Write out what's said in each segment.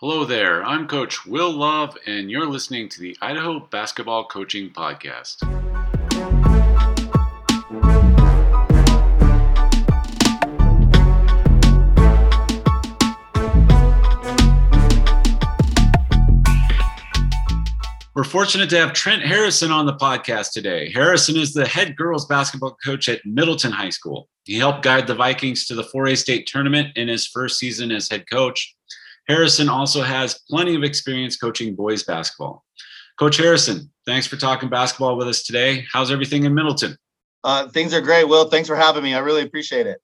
Hello there, I'm Coach Will Love, and you're listening to the Idaho Basketball Coaching Podcast. We're fortunate to have Trent Harrison on the podcast today. Harrison is the head girls basketball coach at Middleton High School. He helped guide the Vikings to the 4A state tournament in his first season as head coach. Harrison also has plenty of experience coaching boys basketball. Coach Harrison, thanks for talking basketball with us today. How's everything in Middleton? Uh, things are great. Will, thanks for having me. I really appreciate it.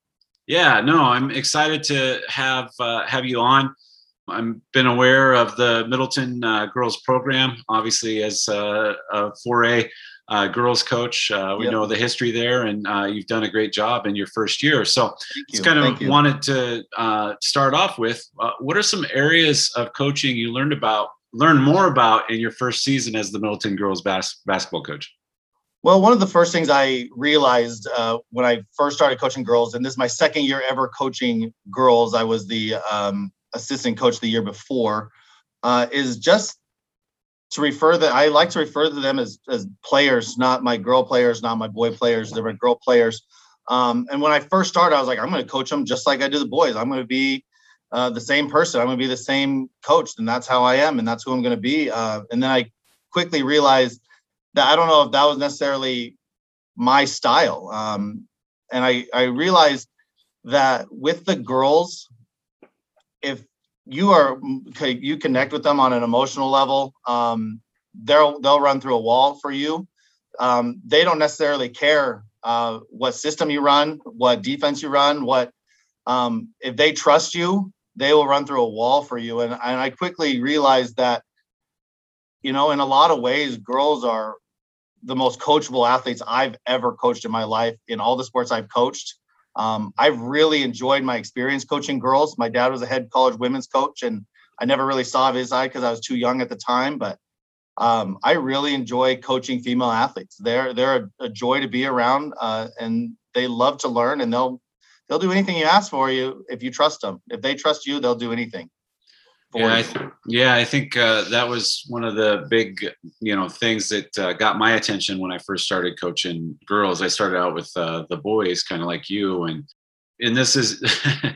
Yeah, no, I'm excited to have uh, have you on. I've been aware of the Middleton uh, girls program, obviously as uh, a 4A uh, girls coach. Uh, we yep. know the history there, and uh, you've done a great job in your first year. So, it's kind of wanted to uh, start off with what are some areas of coaching you learned about, learned more about in your first season as the Middleton girls bas- basketball coach? Well, one of the first things I realized when I first started coaching girls, and this is my second year ever coaching girls, I was the um, assistant coach the year before, uh, is just to refer that I like to refer to them as as players, not my girl players, not my boy players. They're my girl players. Um, and when I first started, I was like, I'm going to coach them just like I do the boys. I'm going to be uh, the same person. I'm going to be the same coach, and that's how I am, and that's who I'm going to be. Uh, and then I quickly realized that I don't know if that was necessarily my style. Um, and I I realized that with the girls, if you are you connect with them on an emotional level, um, they'll they'll run through a wall for you. Um, they don't necessarily care uh, what system you run, what defense you run, what um, if they trust you, they will run through a wall for you. And, and I quickly realized that, you know, in a lot of ways, girls are the most coachable athletes I've ever coached in my life in all the sports I've coached. Um, I've really enjoyed my experience coaching girls. My dad was a head college women's coach, and I never really saw his eye because I was too young at the time. But um, I really enjoy coaching female athletes. They're they're a, a joy to be around, uh, and they love to learn, and they'll they'll do anything you ask for you if you trust them. If they trust you, they'll do anything yeah, I th- yeah, I think uh, that was one of the big, you know, things that uh, got my attention when I first started coaching girls. I started out with uh, the boys, kind of like you, and and this is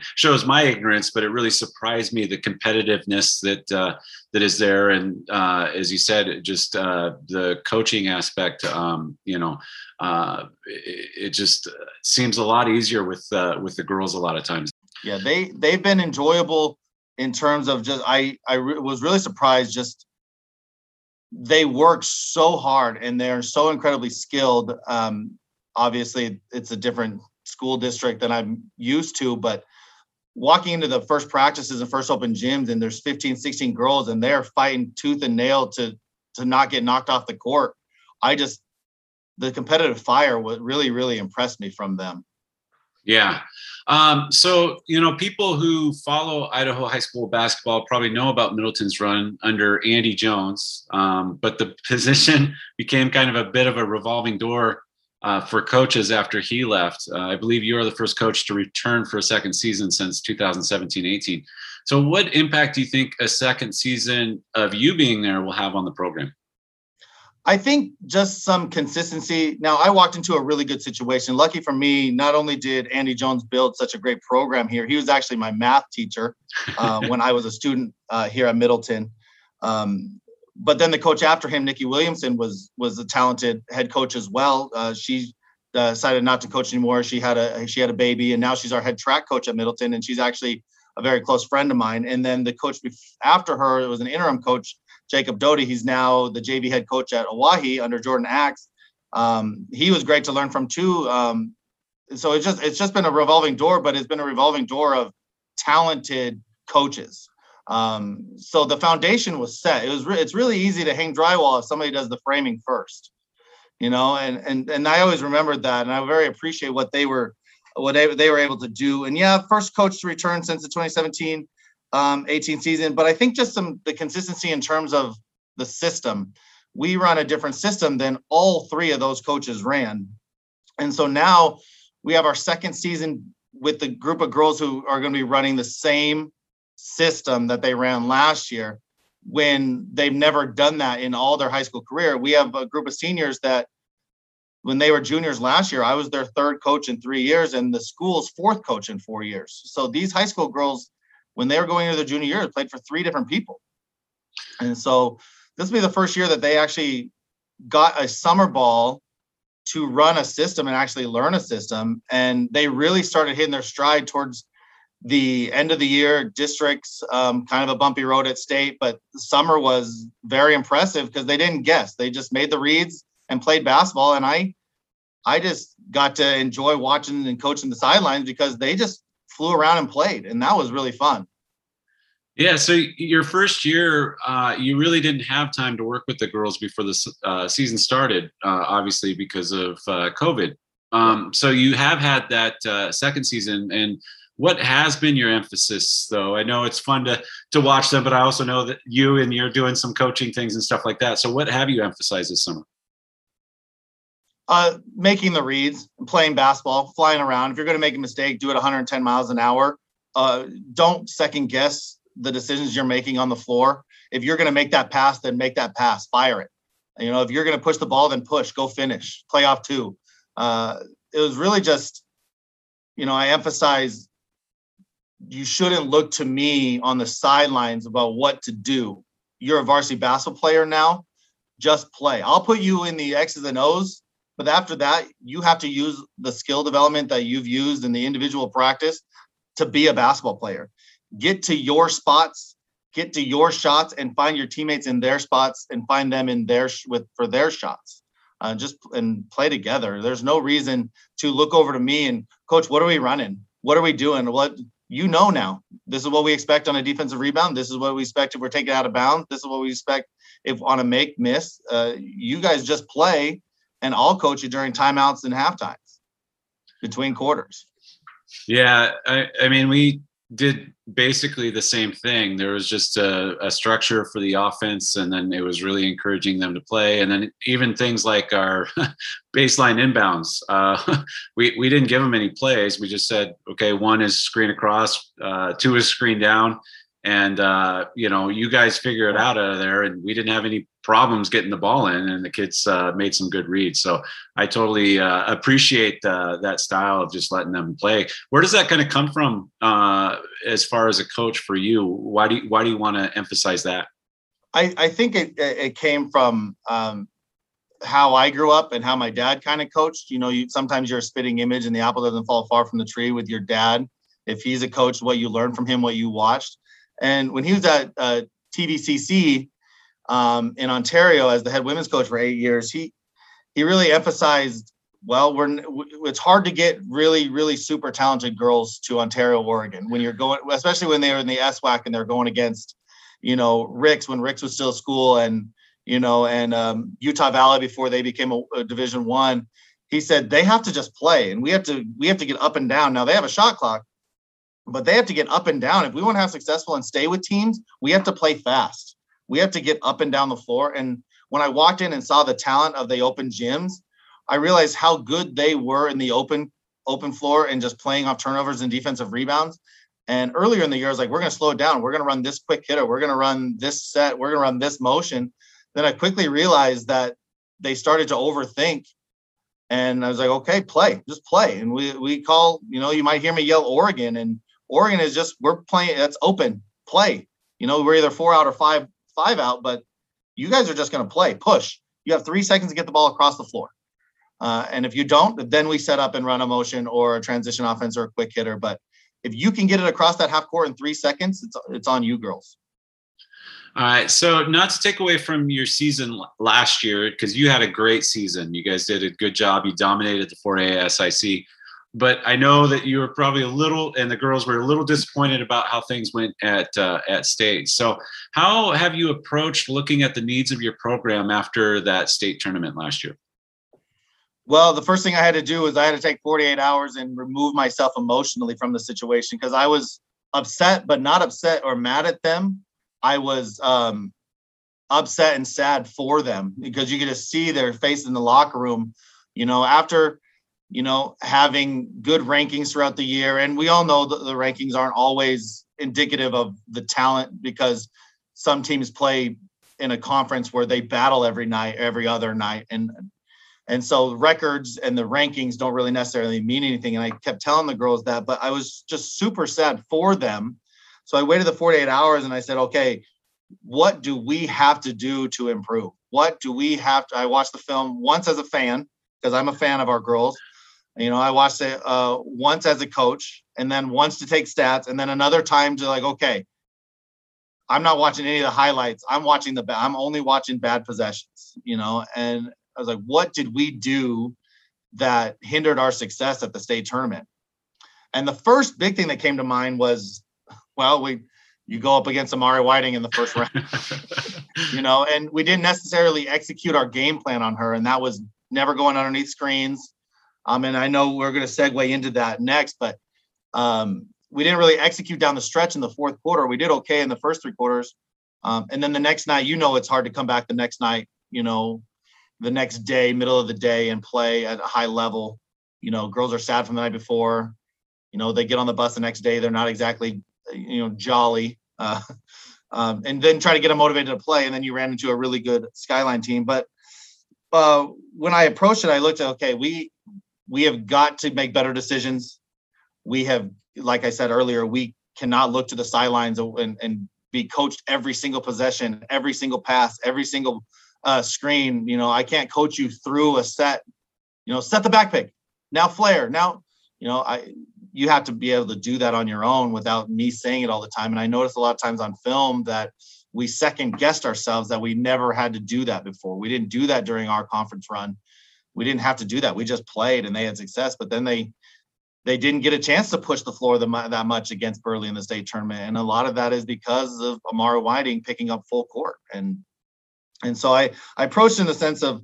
shows my ignorance, but it really surprised me the competitiveness that uh, that is there, and uh, as you said, just uh, the coaching aspect. Um, you know, it, it, just seems a lot easier with with the girls a lot of times. Yeah, they they've been enjoyable in terms of just I I re- was really surprised just they work so hard and they're so incredibly skilled. Um, obviously, it's a different school district than I'm used to, but walking into the first practices and first open gyms and there's 15 16 girls and they're fighting tooth and nail to to not get knocked off the court i just the competitive fire what really really impressed me from them yeah. Um, so, you know, people who follow Idaho high school basketball probably know about Middleton's run under Andy Jones, um, but the position became kind of a bit of a revolving door uh, for coaches after he left. Uh, I believe you are the first coach to return for a second season since 2017 18. So, what impact do you think a second season of you being there will have on the program? I think just some consistency. Now, I walked into a really good situation. Lucky for me, not only did Andy Jones build such a great program here, he was actually my math teacher uh, when I was a student uh, here at Middleton. Um, but then the coach after him, Nikki Williamson, was was a talented head coach as well. Uh, she decided not to coach anymore. She had a she had a baby, and now she's our head track coach at Middleton, and she's actually a very close friend of mine. And then the coach after her was an interim coach Jacob Doty. He's now the JV head coach at Owyhee under Jordan Axe. Um, he was great to learn from too. Um, so it's just it's just been a revolving door, but it's been a revolving door of talented coaches. Um, so the foundation was set. It was re- it's really easy to hang drywall if somebody does the framing first, you know. And and and I always remembered that, and I very appreciate what they were what they were able to do. And yeah, first coach to return since the 2017 um, 18 season, but I think just some the consistency in terms of the system. We run a different system than all three of those coaches ran. And so now we have our second season with the group of girls who are going to be running the same system that they ran last year when they've never done that in all their high school career. We have a group of seniors that when they were juniors last year, I was their third coach in three years and the school's fourth coach in four years. So these high school girls, when they were going into their junior year, played for three different people. And so this will be the first year that they actually got a summer ball to run a system and actually learn a system. And they really started hitting their stride towards the end of the year districts um, kind of a bumpy road at state but summer was very impressive because they didn't guess they just made the reads and played basketball and i i just got to enjoy watching and coaching the sidelines because they just flew around and played and that was really fun yeah so your first year uh, you really didn't have time to work with the girls before the uh, season started uh, obviously because of uh, covid. Um, so you have had that uh, second season and what has been your emphasis though? I know it's fun to to watch them but i also know that you and you're doing some coaching things and stuff like that. So what have you emphasized this summer? Uh, making the reads playing basketball flying around. If you're going to make a mistake do it 110 miles an hour. Uh, don't second guess the decisions you're making on the floor if you're going to make that pass then make that pass fire it you know if you're going to push the ball then push go finish play off two uh, it was really just you know i emphasize you shouldn't look to me on the sidelines about what to do. You're a varsity basketball player now. Just play. I'll put you in the X's and O's, but after that, you have to use the skill development that you've used in the individual practice to be a basketball player. Get to your spots, get to your shots, and find your teammates in their spots and find them in their with for their shots. Uh, just and play together. There's no reason to look over to me and coach. What are we running? What are we doing? What you know now this is what we expect on a defensive rebound. This is what we expect if we're taken out of bounds. This is what we expect if on a make miss. Uh, you guys just play, and I'll coach you during timeouts and half times between quarters. Yeah, I, I mean we did basically the same thing. There was just a, a, structure for the offense, and then it was really encouraging them to play. And then even things like our baseline inbounds, uh, we we didn't give them any plays. We just said, okay, one is screen across, uh, two is screen down, and uh, you know you guys figure it out out of there and we didn't have any problems getting the ball in and the kids uh, made some good reads. So i totally uh, appreciate uh, that style of just letting them play. Where does that kind of come from uh, as far as a coach for you? Why do you, why do you want to emphasize that? I, I think it, it came from um, how i grew up and how my dad kind of coached. You know you sometimes you're a spitting image and the apple doesn't fall far from the tree with your dad. If he's a coach what you learn from him what you watched. And when he was at uh, TVCC um, in Ontario as the head women's coach for eight years, he he really emphasized, well, we're it's hard to get really really super talented girls to Ontario, Oregon when you're going, especially when they were in the SWAC and they're going against, you know, Ricks when Ricks was still school and you know and um, Utah Valley before they became a, a Division One. He said they have to just play and we have to we have to get up and down. Now they have a shot clock, but they have to get up and down. If we want to have successful and stay with teams, we have to play fast. We have to get up and down the floor. And when I walked in and saw the talent of the open gyms, I realized how good they were in the open open floor and just playing off turnovers and defensive rebounds. And earlier in the year, I was like, we're going to slow it down. We're going to run this quick hitter. We're going to run this set. We're going to run this motion. Then I quickly realized that they started to overthink. And I was like, okay, play, just play. And we we call, you know, you might hear me yell Oregon, and Oregon is just we're playing. That's open play. You know, we're either four out or five five out, but you guys are just going to play push. You have three seconds to get the ball across the floor. Uh, and if you don't, then we set up and run a motion or a transition offense or a quick hitter. But if you can get it across that half court in three seconds, it's it's on you, girls. All right. So, not to take away from your season last year, because you had a great season. You guys did a good job. You dominated the 4A SIC but I know that you were probably a little, and the girls were a little disappointed about how things went at uh, at state. So, how have you approached looking at the needs of your program after that state tournament last year? Well, the first thing I had to do was I had to take 48 hours and remove myself emotionally from the situation because I was upset, but not upset or mad at them. I was um, upset and sad for them because you get to see their face in the locker room. You know, after you know, having good rankings throughout the year. And we all know that the rankings aren't always indicative of the talent because some teams play in a conference where they battle every night, every other night, and and so records and the rankings don't really necessarily mean anything. And I kept telling the girls that, but I was just super sad for them. So I waited the 48 hours and I said, okay, what do we have to do to improve? What do we have to? I watched the film once as a fan because I'm a fan of our girls. You know, I watched it uh, once as a coach, and then once to take stats, and then another time to like, okay, I'm not watching any of the highlights. I'm watching the. I'm only watching bad possessions. You know, and I was like, what did we do that hindered our success at the state tournament? And the first big thing that came to mind was, well, we you go up against Amari Whiting in the first round, you know, and we didn't necessarily execute our game plan on her, and that was never going underneath screens. Um, and I know we're going to segue into that next, but um, we didn't really execute down the stretch in the fourth quarter. We did okay in the first three quarters, um, and then the next night, you know, it's hard to come back the next night, you know, the next day, middle of the day, and play at a high level. You know, girls are sad from the night before. You know, they get on the bus the next day, they're not exactly, you know, jolly uh, um, and then try to get them motivated to play. And then you ran into a really good Skyline team. But uh, when I approached it, I looked at okay, we we have got to make better decisions. We have, like I said earlier, we cannot look to the sidelines and, and be coached every single possession, every single pass, every single uh, screen. You know, I can't coach you through a set. You know, set the back pick. Now flare. Now, you know, I you have to be able to do that on your own without me saying it all the time. And I noticed a lot of times on film that we second guessed ourselves that we never had to do that before. We didn't do that during our conference run. We didn't have to do that. We just played and they had success. But then they they didn't get a chance to push the floor that much against Burley in the state tournament, and a lot of that is because of Amari Whiting picking up full court. And and so I I approached in the sense of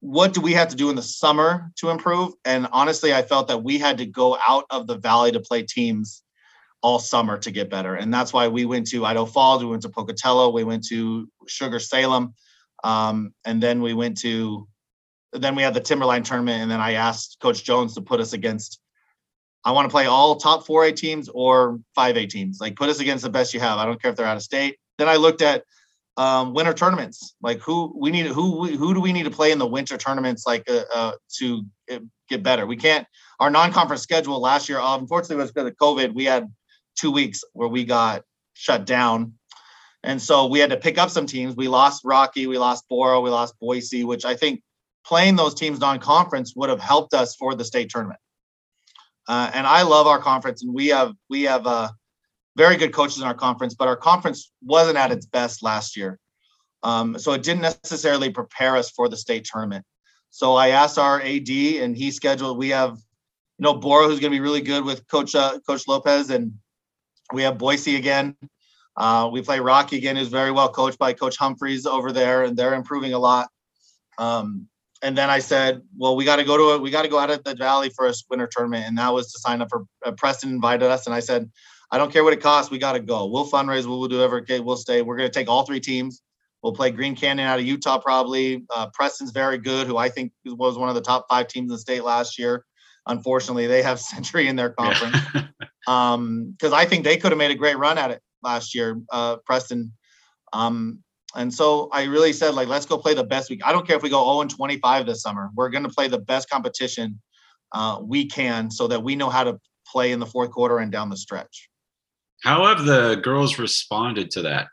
what do we have to do in the summer to improve? And honestly, I felt that we had to go out of the valley to play teams all summer to get better. And that's why we went to Idaho Falls, we went to Pocatello, we went to Sugar Salem, um, and then we went to then we had the Timberline tournament, and then I asked Coach Jones to put us against. I want to play all top 4A teams or 5A teams. Like put us against the best you have. I don't care if they're out of state. Then I looked at um, winter tournaments. Like who we need, who who do we need to play in the winter tournaments? Like uh, uh, to get better. We can't. Our non-conference schedule last year, unfortunately, was because of COVID. We had two weeks where we got shut down, and so we had to pick up some teams. We lost Rocky, we lost Borah, we lost Boise, which I think playing those teams non-conference would have helped us for the state tournament. Uh, and I love our conference, and we have we have uh, very good coaches in our conference, but our conference wasn't at its best last year. Um, so it didn't necessarily prepare us for the state tournament. So I asked our AD, and he scheduled. We have, you know, Borah, who's going to be really good with Coach uh, Coach Lopez, and we have Boise again. Uh, we play Rocky again, who's very well coached by Coach Humphreys over there, and they're improving a lot. Um, and then I said, well, we got to go to it. We got to go out of the valley for a winter tournament, and that was to sign up for. Uh, Preston invited us, and I said, I don't care what it costs. We got to go. We'll fundraise. We'll do whatever. We'll stay. We're going to take all three teams. We'll play Green Canyon out of Utah probably. Uh, Preston's very good, who I think was one of the top five teams in the state last year. Unfortunately, they have Century in their conference. um, because I think they could have made a great run at it last year, uh, Preston. Um, and so I really said, like, let's go play the best week. I don't care if we go 0 and 25 this summer. We're going to play the best competition uh, we can so that we know how to play in the fourth quarter and down the stretch. How have the girls responded to that?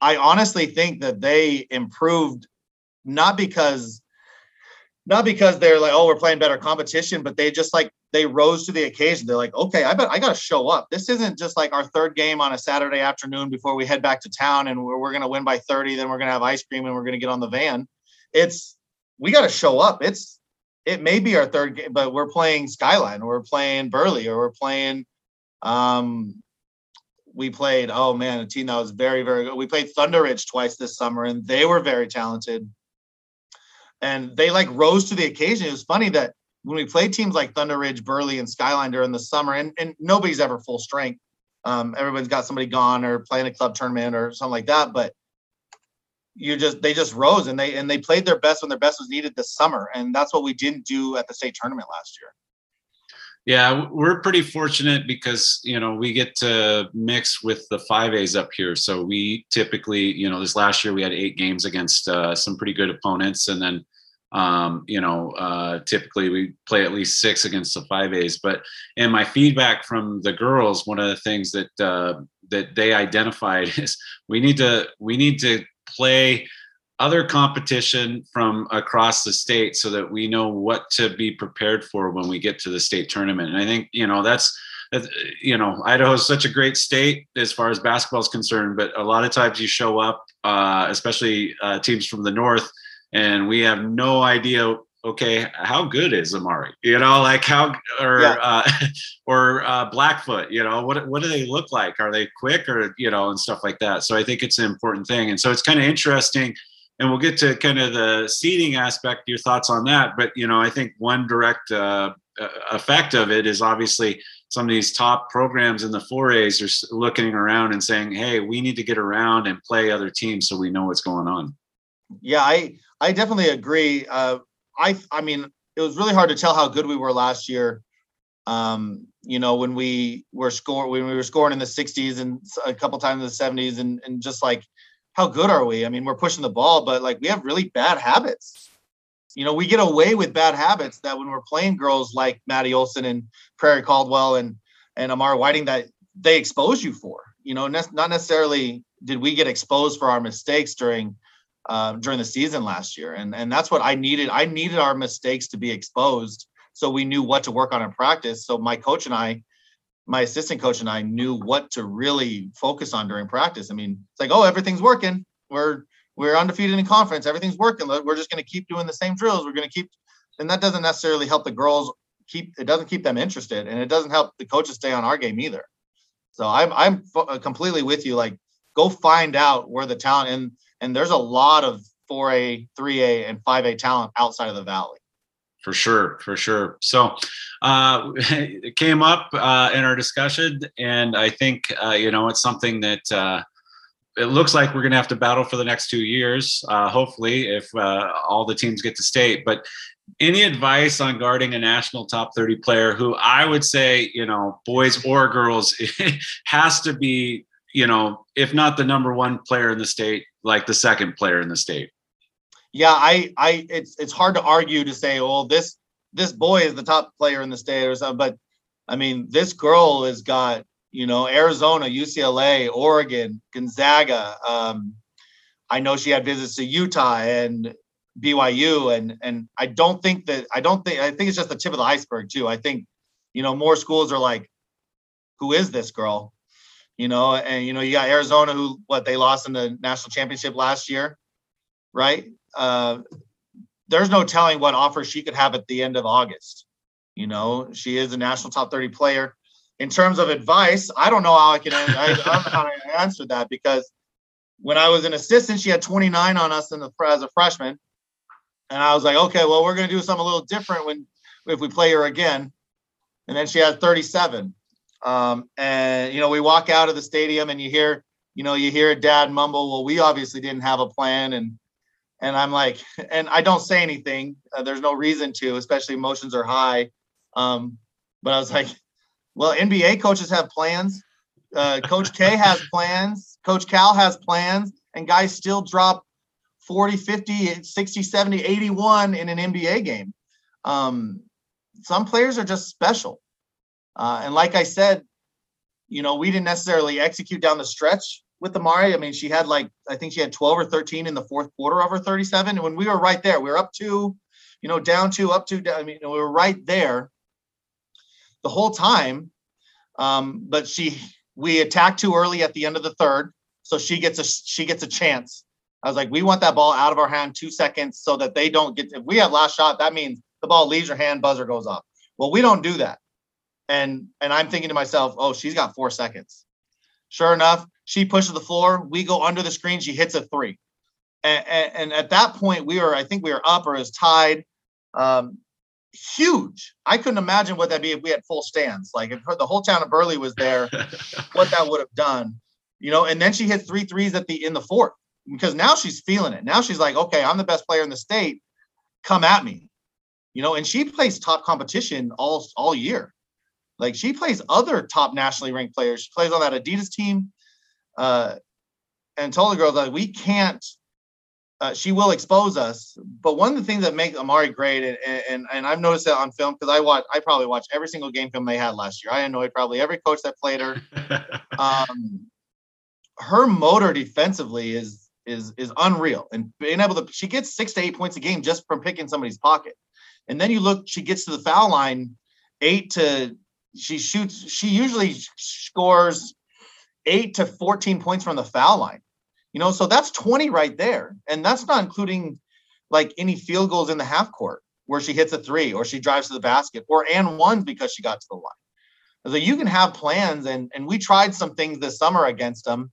I honestly think that they improved not because not because they're like, oh, we're playing better competition, but they just like they rose to the occasion. They're like, okay, I bet I got to show up. This isn't just like our third game on a Saturday afternoon before we head back to town and we're, we're going to win by 30. Then we're going to have ice cream and we're going to get on the van. It's, we got to show up. It's, it may be our third game, but we're playing Skyline or we're playing Burley or we're playing um, we played, oh man, a team that was very, very good. We played Thunder Ridge twice this summer, and they were very talented. And they like rose to the occasion. It was funny that when we played teams like Thunder Ridge, Burley, and Skyline during the summer, and, and nobody's ever full strength. Um, everyone's got somebody gone or playing a club tournament or something like that. But you just they just rose and they and they played their best when their best was needed this summer. And that's what we didn't do at the state tournament last year. Yeah, we're pretty fortunate because you know we get to mix with the five A's up here. So we typically, you know, this last year we had eight games against uh, some pretty good opponents, and then um, you know, uh, typically we play at least six against the five A's. But in my feedback from the girls, one of the things that uh, that they identified is we need to we need to play other competition from across the state so that we know what to be prepared for when we get to the state tournament. And I think, you know, that's, you know, Idaho is such a great state as far as basketball is concerned, but a lot of times you show up, uh, especially uh, teams from the north, and we have no idea okay, how good is Amari? You know, like how or yeah. uh, or uh, Blackfoot. You know, what what do they look like? Are they quick or you know and stuff like that? So I think it's an important thing, and so it's kind of interesting and we'll get to kind of the seeding aspect your thoughts on that. But you know i think one direct uh, effect of it is obviously some of these top programs in the 4As are looking around and saying hey we need to get around and play other teams so we know what's going on. Yeah i i definitely agree. Uh, i i mean it was really hard to tell how good we were last year. Um, you know when we were score when we were scoring in the 60s and a couple times in the 70s and and just like how good are we? I mean, we're pushing the ball, but like we have really bad habits. You know, we get away with bad habits that when we're playing girls like Maddie Olson and Prairie Caldwell and and Amari Whiting that they expose you for. You know, ne- not necessarily did we get exposed for our mistakes during um, during the season last year, and and that's what I needed. I needed our mistakes to be exposed so we knew what to work on in practice. So my coach and I my assistant coach and I knew what to really focus on during practice. I mean, it's like, oh, everything's working. We're we're undefeated in conference. Everything's working. We're just going to keep doing the same drills. We're going to keep, and that doesn't necessarily help the girls keep. It doesn't keep them interested, and it doesn't help the coaches stay on our game either. So I'm I'm uh, completely with you. Like, go find out where the talent and and there's a lot of 4A, 3A, and 5A talent outside of the valley for sure for sure. So uh, it came up uh, in our discussion and i think uh, you know it's something that uh, it looks like we're going to have to battle for the next two years uh, hopefully if uh, all the teams get to state. But any advice on guarding a national top 30 player who i would say you know boys or girls has to be you know if not the number one player in the state like the second player in the state yeah, I, I, it's it's hard to argue to say, well, this this boy is the top player in the state or something, but I mean, this girl has got you know Arizona, UCLA, Oregon, Gonzaga. Um, I know she had visits to Utah and BYU, and and I don't think that I don't think I think it's just the tip of the iceberg too. I think you know more schools are like, who is this girl? You know, and you know you got Arizona who what they lost in the national championship last year, right? Uh, there's no telling what offer she could have at the end of August. You know, she is a national top 30 player. In terms of advice, I don't know how I can I, I to answer that because when I was an assistant, she had 29 on us in the as a freshman. And I was like, okay, well, we're gonna do something a little different when if we play her again. And then she had 37. Um, and you know, we walk out of the stadium and you hear, you know, you hear dad mumble, well, we obviously didn't have a plan and and I'm like, and I don't say anything. Uh, there's no reason to, especially emotions are high. Um, but I was like, well, NBA coaches have plans. Uh, Coach K has plans. Coach Cal has plans, and guys still drop 40, 50, 60, 70, 81 in an NBA game. Um, some players are just special. Uh, and like I said, you know, we didn't necessarily execute down the stretch with Amari. I mean, she had like I think she had 12 or 13 in the fourth quarter of her 37. And when we were right there, we were up to, you know, down to up to. I mean, we were right there the whole time. Um, but she we attacked too early at the end of the third, so she gets a she gets a chance. I was like, we want that ball out of our hand two seconds so that they don't get. If we have last shot, that means the ball leaves your hand, buzzer goes off. Well, we don't do that. And and I'm thinking to myself, oh, she's got four seconds. Sure enough, she pushes the floor. We go under the screen. She hits a three. And, and, and at that point, we were, I think we were up or as tied. Um, huge. I couldn't imagine what that'd be if we had full stands. Like if the whole town of Burley was there, what that would have done. You know, and then she hit three threes at the in the fourth because now she's feeling it. Now she's like, okay, I'm the best player in the state. Come at me. You know, and she plays top competition all all year. Like she plays other top nationally ranked players. She plays on that Adidas team. Uh, and told the girls like we can't uh, she will expose us. But one of the things that make Amari great, and and, and I've noticed that on film because I watch, I probably watched every single game film they had last year. I annoyed probably every coach that played her. um, her motor defensively is is is unreal, and being able to, she gets six to eight points a game just from picking somebody's pocket. And then you look, she gets to the foul line, eight to she shoots. She usually scores eight to fourteen points from the foul line you know, so that's 20 right there. And that's not including like any field goals in the half court where she hits a three or she drives to the basket or and one because she got to the line. So you can have plans and and we tried some things this summer against them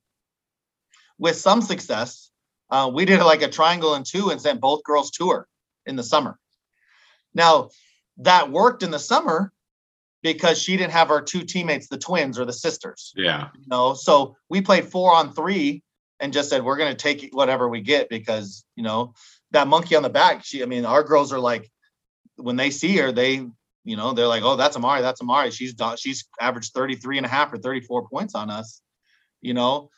with some success. Uh, we did like a triangle and two and sent both girls to her in the summer. Now that worked in the summer because she didn't have our two teammates, the twins or the sisters. Yeah. You know, so we played four on three and just said we're going to take whatever we get because you know that monkey on the back she i mean our girls are like when they see her they you know they're like oh that's amari that's amari she's she's averaged 33 and a half or 34 points on us you know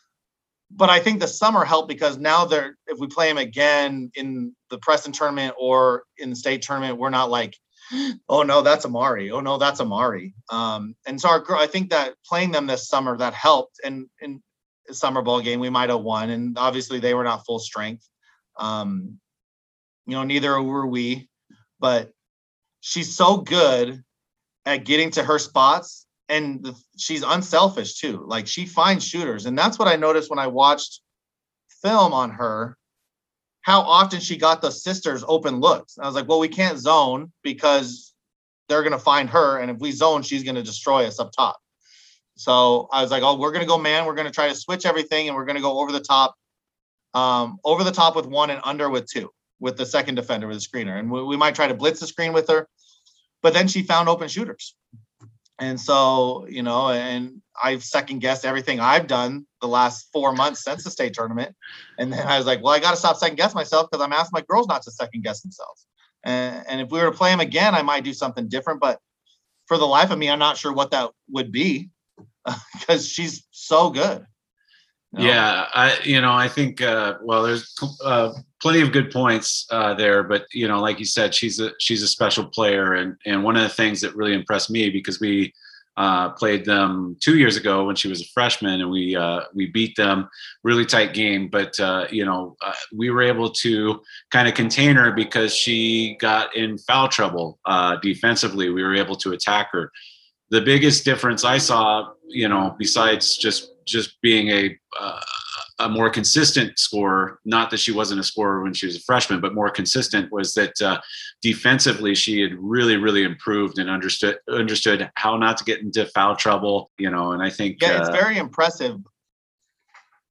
but i think the summer helped because now they're if we play them again in the preston tournament or in the state tournament we're not like oh no that's amari oh no that's amari um and so our i think that playing them this summer that helped and and summer ball game, we might have won. And obviously they were not full strength. Um, you know, neither were we, but she's so good at getting to her spots and the, she's unselfish too. Like she finds shooters. And that's what I noticed when I watched film on her, how often she got the sisters open looks. I was like, well, we can't zone because they're to find her. And if we zone, she's to destroy us up top. So I was like, oh, we're to go man. We're to try to switch everything and we're to go over the top, um, over the top with one and under with two, with the second defender with the screener. And we, we might try to blitz the screen with her. But then she found open shooters. And so, you know, and I've second guessed everything I've done the last four months since the state tournament. And then I was like, well, I got to stop second guess myself because I'm asking my girls not to second guess themselves. And, and if we were to play them again, I might do something different. But for the life of me, I'm not sure what that would be because she's so good. You know? Yeah, I you know I think uh, well there's uh, plenty of good points uh, there, but you know like you said she's a she's a special player and and one of the things that really impressed me because we uh, played them two years ago when she was a freshman, and we uh, we beat them really tight game. But uh, you know, uh, we were able to kind of contain her because she got in foul trouble uh, defensively. We were able to attack her the biggest difference I saw, you know, besides just just being a uh, a more consistent scorer, not that she wasn't a scorer when she was a freshman, but more consistent, was that uh, defensively she had really, really improved and understood understood how not to get into foul trouble. You know, and I think yeah, it's uh, very impressive.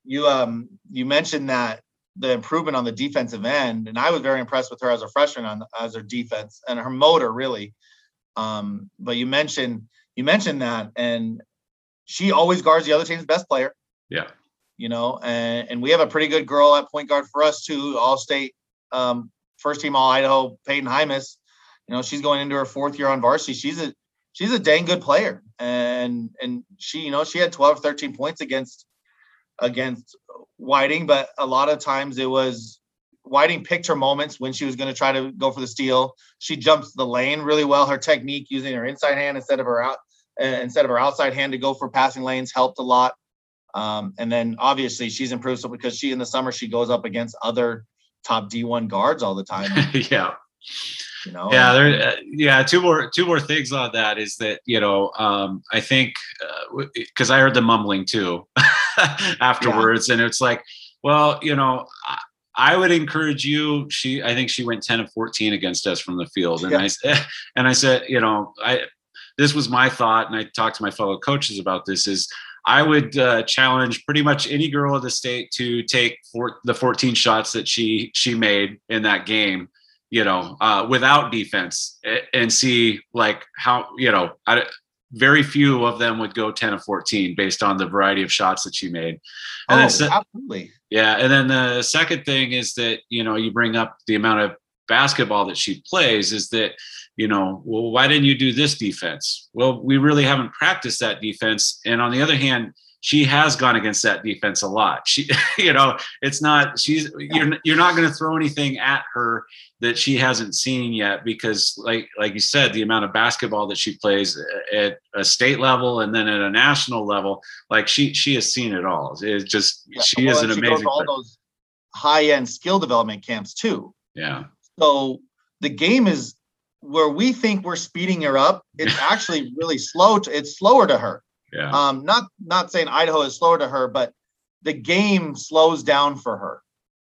You um you mentioned that the improvement on the defensive end, and I was very impressed with her as a freshman on as her defense and her motor really. Um, but you mentioned you mentioned that, and she always guards the other team's best player. Yeah. You know, and, and we have a pretty good girl at point guard for us too, all state um, first team all Idaho, Peyton Hymas. You know, she's going into her fourth year on varsity. She's a she's a dang good player. And and she, you know, she had 12, 13 points against against Whiting, but a lot of times it was Whiting picked her moments when she was going to try to go for the steal. She jumps the lane really well. Her technique using her inside hand instead of her out instead of her outside hand to go for passing lanes helped a lot. Um, and then obviously she's improved so because she in the summer she goes up against other top D1 guards all the time. yeah. You know. Yeah, there. Uh, yeah, two more two more things on that is that you know um, I think because uh, I heard the mumbling too afterwards, yeah. and it's like, well, you know. I, I would encourage you. She, I think she went 10 of 14 against us from the field. And yeah. I, and I said, you know, I, this was my thought, and I talked to my fellow coaches about this. Is I would uh, challenge pretty much any girl of the state to take four, the 14 shots that she she made in that game, you know, uh, without defense, and see like how you know. I, very few of them would go 10 of 14 based on the variety of shots that she made. And oh, then, absolutely. Yeah. And then the second thing is that, you know, you bring up the amount of basketball that she plays is that you know well why didn't you do this defense? Well we really haven't practiced that defense. And on the other hand she has gone against that defense a lot. She you know it's not she's you're you're not going to throw anything at her that she hasn't seen yet because like like you said the amount of basketball that she plays at a state level and then at a national level like she she has seen it all. It's just yeah, she well, is an amazing all those high end skill development camps too. Yeah so the game is where we think we're speeding her up. It's actually really slow to, it's slower to her. Yeah. Um not not saying idaho is slower to her but the game slows down for her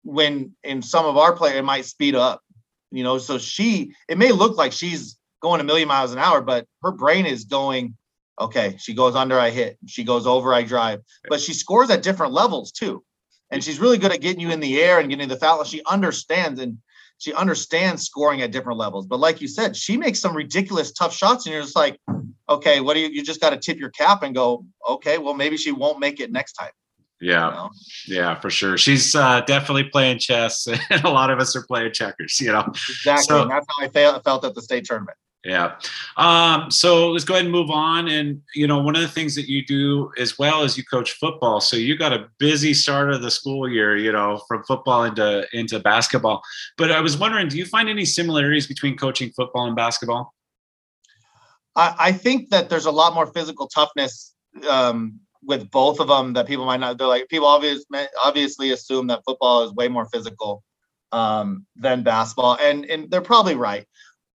when in some of our play it might speed up you know? So she it may look like she's going a million miles an hour but her brain is going okay she goes under i hit. She goes over i drive. But she scores at different levels too. And she's really good at getting you in the air and getting the foul. She understands and she understands scoring at different levels but like you said she makes some ridiculous tough shots and you're just like okay what do you you just got to tip your cap and go okay well maybe she won't make it next time yeah, you know? yeah, for sure. She's uh, definitely playing chess, and a lot of us are playing checkers. You know, exactly. So, and that's how I felt at the state tournament. Yeah. Um, so let's go ahead and move on. And you know, one of the things that you do as well as you coach football. So you got a busy start of the school year. You know, from football into into basketball. But I was wondering, do you find any similarities between coaching football and basketball? I, I think that there's a lot more physical toughness um, with both of them that people might not. They're like people obviously obviously assume that football is way more physical um, than basketball, and and they're probably right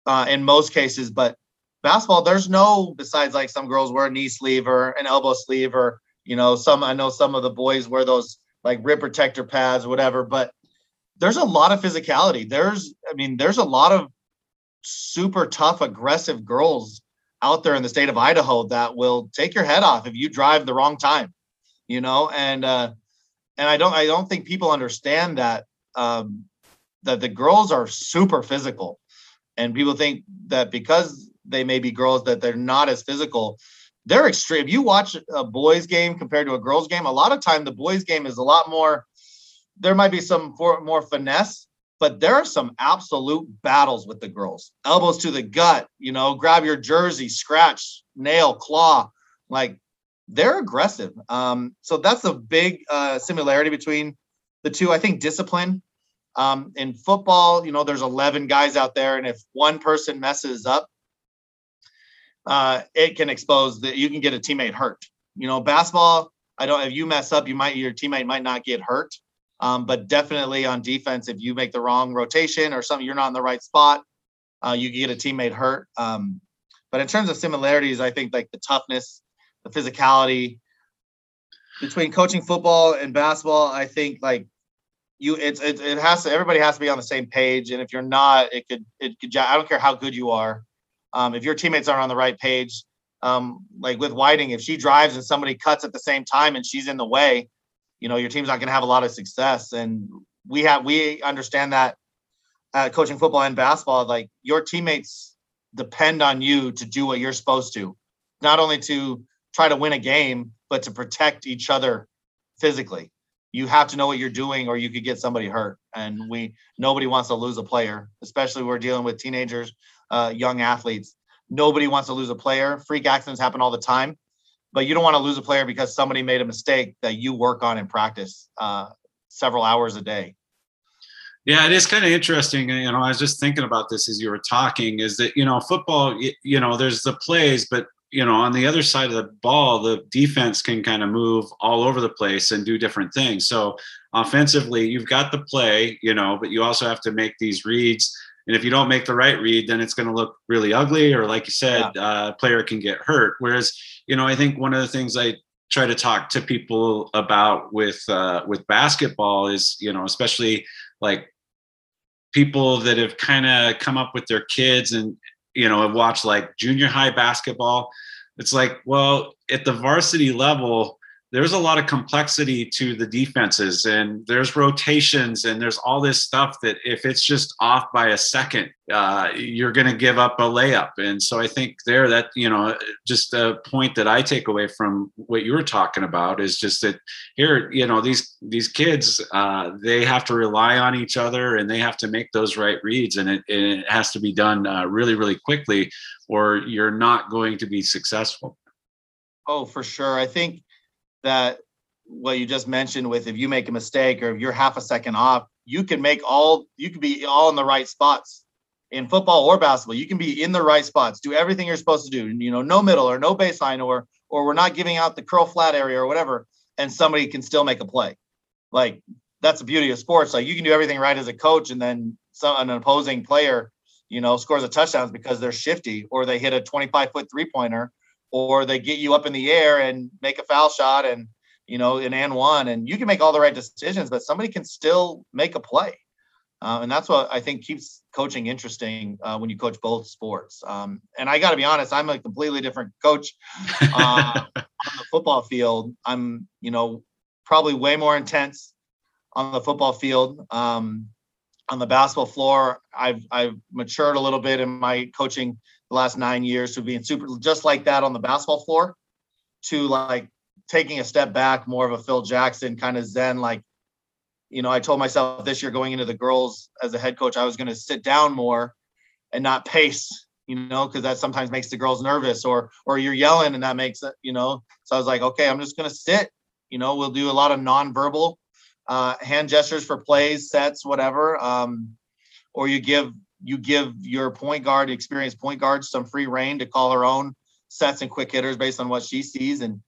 uh, in most cases. But basketball, there's no besides like some girls wear a knee sleeve or an elbow sleeve or you know some I know some of the boys wear those like rib protector pads whatever. But there's a lot of physicality. There's I mean there's a lot of super tough aggressive girls out there in the state of Idaho that will take your head off if you drive the wrong time, you know, and uh, and I don't I don't think people understand that um, that the girls are super physical, and people think that because they may be girls that they're not as physical. They're extreme. You watch a boys game compared to a girls game, a lot of time the boys game is a lot more. There might be some more finesse, but there are some absolute battles with the girls. Elbows to the gut, you know, grab your jersey, scratch, nail, claw. Like they're aggressive. Um, so that's a big uh, similarity between the two. I think discipline. Um, in football, you know, there's 11 guys out there, and if one person messes up, uh, it can expose that you can get a teammate hurt. You know, basketball, I don't. If you mess up, you might your teammate might not get hurt, um, but definitely on defense, if you make the wrong rotation or something, you're not in the right spot, uh, you get a teammate hurt. Um, but in terms of similarities, I think like the toughness, the physicality between coaching football and basketball, I think like you, it's it, it has to. Everybody has to be on the same page, and if you're not, it could it could. I don't care how good you are. Um, if your teammates aren't on the right page, um, like with Whiting, if she drives and somebody cuts at the same time and she's in the way, you know your team's not going to have a lot of success and we have we understand that uh, coaching football and basketball like your teammates depend on you to do what you're supposed to not only to try to win a game but to protect each other physically you have to know what you're doing or you could get somebody hurt and we nobody wants to lose a player especially we're dealing with teenagers uh, young athletes nobody wants to lose a player freak accidents happen all the time but you don't want to lose a player because somebody made a mistake that you work on in practice uh, several hours a day. Yeah, it is kind of interesting. You know, I was just thinking about this as you were talking. Is that you know, football? You know, there's the plays, but you know, on the other side of the ball, the defense can kind of move all over the place and do different things. So offensively, you've got the play, you know, but you also have to make these reads. And if you don't make the right read, then it's going to look really ugly, or like you said, yeah. uh, player can get hurt. Whereas you know, I think one of the things I try to talk to people about with uh, with basketball is, you know, especially like people that have kind of come up with their kids and you know I've watched like junior high basketball. It's like, well, at the varsity level, there's a lot of complexity to the defenses and there's rotations and there's all this stuff that if it's just off by a second uh, you're going to give up a layup. And so i think there that you know just a point that i take away from what you were talking about is just that here you know these these kids uh, they have to rely on each other and they have to make those right reads and it, and it has to be done uh, really really quickly or you're not going to be successful. Oh for sure. I think that what you just mentioned with if you make a mistake or if you're half a second off, you can make all you can be all in the right spots in football or basketball. You can be in the right spots, do everything you're supposed to do. You know, no middle or no baseline or or we're not giving out the curl flat area or whatever, and somebody can still make a play. Like that's the beauty of sports. Like you can do everything right as a coach, and then some an opposing player, you know, scores a touchdown because they're shifty or they hit a 25 foot three pointer or they get you up in the air and make a foul shot and you know an and one and you can make all the right decisions but somebody can still make a play. Uh, and that's what i think keeps coaching interesting uh, when you coach both sports. Um, and i got to be honest i'm a completely different coach uh, on the football field. I'm you know probably way more intense on the football field um, on the basketball floor. I've i've matured a little bit in my coaching the last nine years to being super just like that on the basketball floor to like taking a step back, more of a Phil Jackson kind of zen. Like, you know, I told myself this year going into the girls as a head coach, I was going to sit down more and not pace, you know, because that sometimes makes the girls nervous or or you're yelling and that makes it, you know. So I was like, okay, I'm just going to sit. You know, we'll do a lot of nonverbal uh, hand gestures for plays, sets, whatever. Um, or you give you give your point guard, experienced point guard, some free reign to call her own sets and quick hitters based on what she sees. And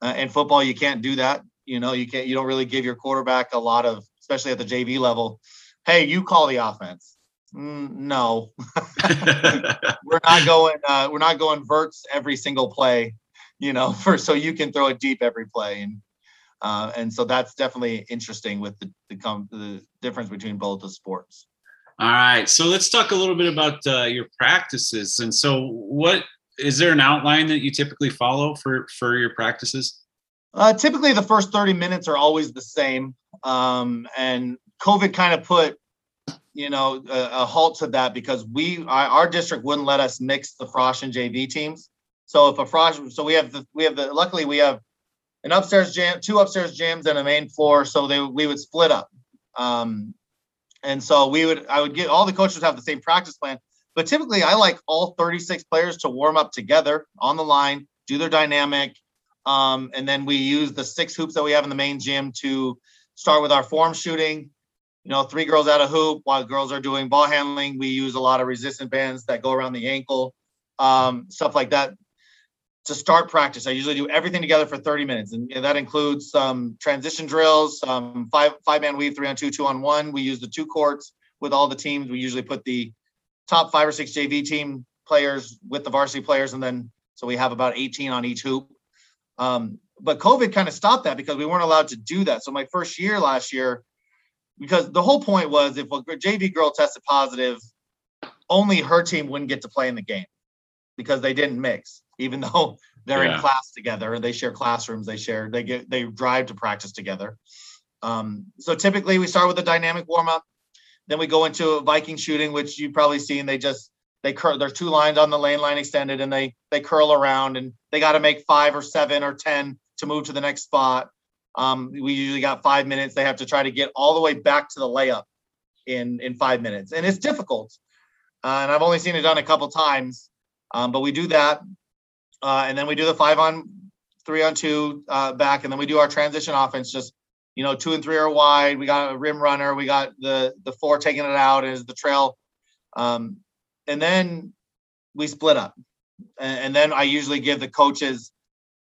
uh, in football, you can't do that. You know, you can't. You don't really give your quarterback a lot of, especially at the JV level. Hey, you call the offense. Mm, no, we're not going. Uh, we're not going verts every single play. You know, for so you can throw it deep every play, and uh, and so that's definitely interesting with the the, com- the difference between both the sports. All right, so let's talk a little bit about uh, your practices. And so, what is there an outline that you typically follow for for your practices? Uh, typically, the first thirty minutes are always the same, um, and COVID kind of put you know a, a, halt to that because we our, our district wouldn't let us mix the frosh and JV teams. So if a frosh, so we have the we have the luckily we have an upstairs gym, two upstairs gyms, and a main floor. So they we would split up. Um, and so we would, I would get all the coaches have the same practice plan, but typically I like all 36 players to warm up together on the line, do their dynamic. Um, and then we use the six hoops that we have in the main gym to start with our form shooting. You know, three girls at a hoop while girls are doing ball handling. We use a lot of resistant bands that go around the ankle, um, stuff like that to start practice. I usually do everything together for 30 minutes, and that includes some transition drills, some five five man weave, three on two, two on one. We use the two courts with all the teams. We usually put the top five or six JV team players with the varsity players, and then so we have about 18 on each hoop. Um, but COVID kind of stopped that because we weren't allowed to do that. So my first year last year, because the whole point was if a JV girl tested positive, only her team wouldn't get to play in the game because they didn't mix even though they're yeah. in class together. They share classrooms. They share. They get. They drive to practice together. Um, so typically we start with a dynamic warm up, then we go into a Viking shooting, which you've probably seen. They just they curl. There's two lines on the lane line extended, and they they curl around, and they got to make five or seven or ten to move to the next spot. Um, we usually got five minutes. They have to try to get all the way back to the layup in in five minutes, and it's difficult. Uh, and I've only seen it done a couple times, um, but we do that. Uh, and then we do the five on three on two uh, back, and then we do our transition offense. Just you know, two and three are wide. We got a rim runner. We got the the four taking it out as the trail, um, and then we split up. And, and, then I usually give the coaches,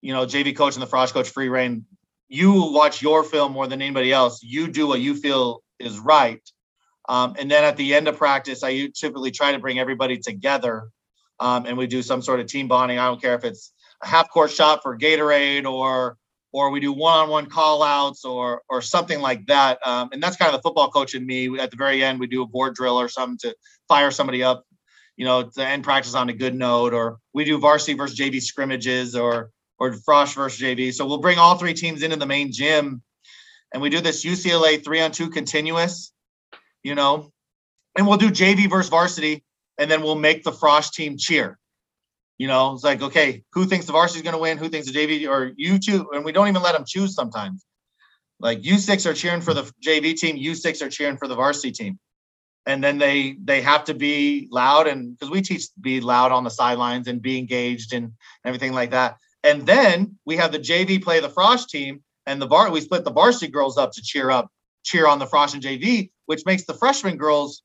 you know, JV coach and the frosh coach free reign. You watch your film more than anybody else. You do what you feel is right. Um, and then at the end of practice, I typically try to bring everybody together um, and we do some sort of team bonding. I don't care if it's a half court shot for Gatorade or or we do one-on-one call outs or or something like that. Um, and that's kind of the football coach in me. At the very end, we do a board drill or something to fire somebody up, you know, to end practice on a good note. Or we do varsity versus JV scrimmages or or Frosh versus JV. So we'll bring all three teams into the main gym and we do this UCLA three on two continuous, you know, and we'll do JV versus varsity and then we'll make the Frosh team cheer. You know, it's like, okay, who thinks the varsity is going to win? Who thinks the JV or you two? And we don't even let them choose sometimes. Like U6 are cheering for the JV team, U6 are cheering for the varsity team. And then they they have to be loud and because we teach be loud on the sidelines and be engaged and everything like that. And then we have the JV play the Frosh team and the bar we split the varsity girls up to cheer up, cheer on the Frosh and JV, which makes the freshman girls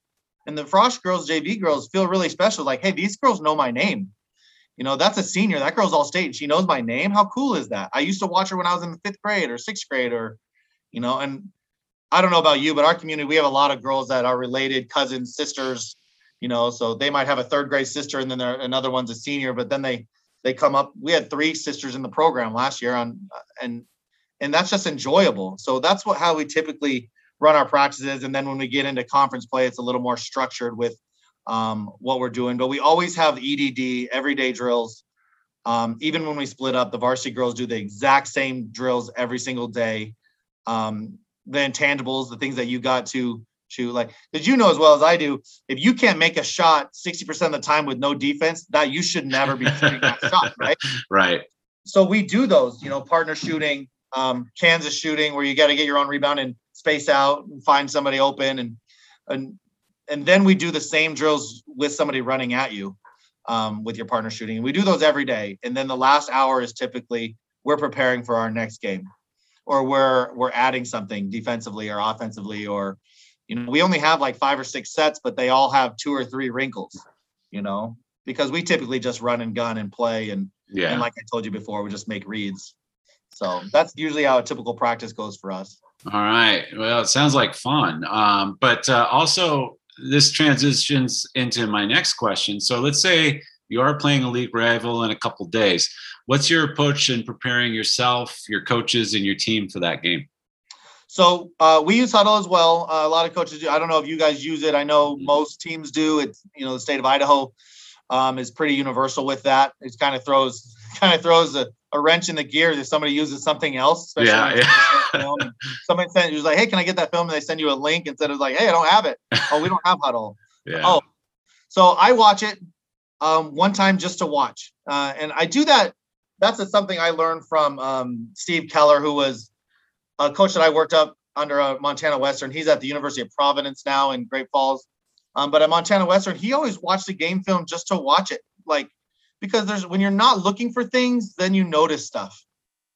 and the Frosh girls, JV girls feel really special. Like, hey, these girls know my name. You know, that's a senior. That girl's all state. She knows my name. How cool is that? I used to watch her when I was in the fifth grade or sixth grade, or, you know, and I don't know about you, but our community, we have a lot of girls that are related, cousins, sisters, you know, so they might have a third grade sister and then there another one's a senior, but then they they come up. We had three sisters in the program last year on and and that's just enjoyable. So that's what how we typically run our practices. And then when we get into conference play, it's a little more structured with um, what we're doing. But we always have EDD everyday drills. Um, even when we split up, the varsity girls do the exact same drills every single day. Um, the intangibles, the things that you got to to like, did you know as well as I do, if you can't make a shot 60% of the time with no defense, that you should never be shooting that shot, right? Right. So we do those, you know, partner shooting, um, Kansas shooting, where you got to get your own rebound and space out and find somebody open and and and then we do the same drills with somebody running at you um, with your partner shooting. We do those every day, and then the last hour is typically we're preparing for our next game, or we're we're adding something defensively or offensively, or you know we only have like five or six sets, but they all have two or three wrinkles, you know, because we typically just run and gun and play and Yeah. and like I told you before, we just make reads. So that's usually how a typical practice goes for us. All right. Well, it sounds like fun. Um, but uh, also, this transitions into my next question. So, let's say you are playing a league rival in a couple days. What's your approach in preparing yourself, your coaches, and your team for that game? So uh, we use Hudl as well. Uh, a lot of coaches do. I don't know if you guys use it. I know Mhm. most teams do. It's you know the state of Idaho um, is pretty universal with that. It kind of throws kind of throws a, a wrench in the gears if somebody uses something else. Especially Yeah, yeah. Somebody sent was like, "Hey, can I get that film?" And they send you a link instead of like, "Hey, I don't have it." Oh, we don't have Hudl. Yeah. Oh, so I watch it um, one time just to watch, uh, and I do that. That's a, something I learned from um, Steve Keller, who was a coach that I worked up under uh, Montana Western. He's at the University of Providence now in Great Falls, um, but at Montana Western, he always watched the game film just to watch it, like because there's when you're not looking for things, then you notice stuff.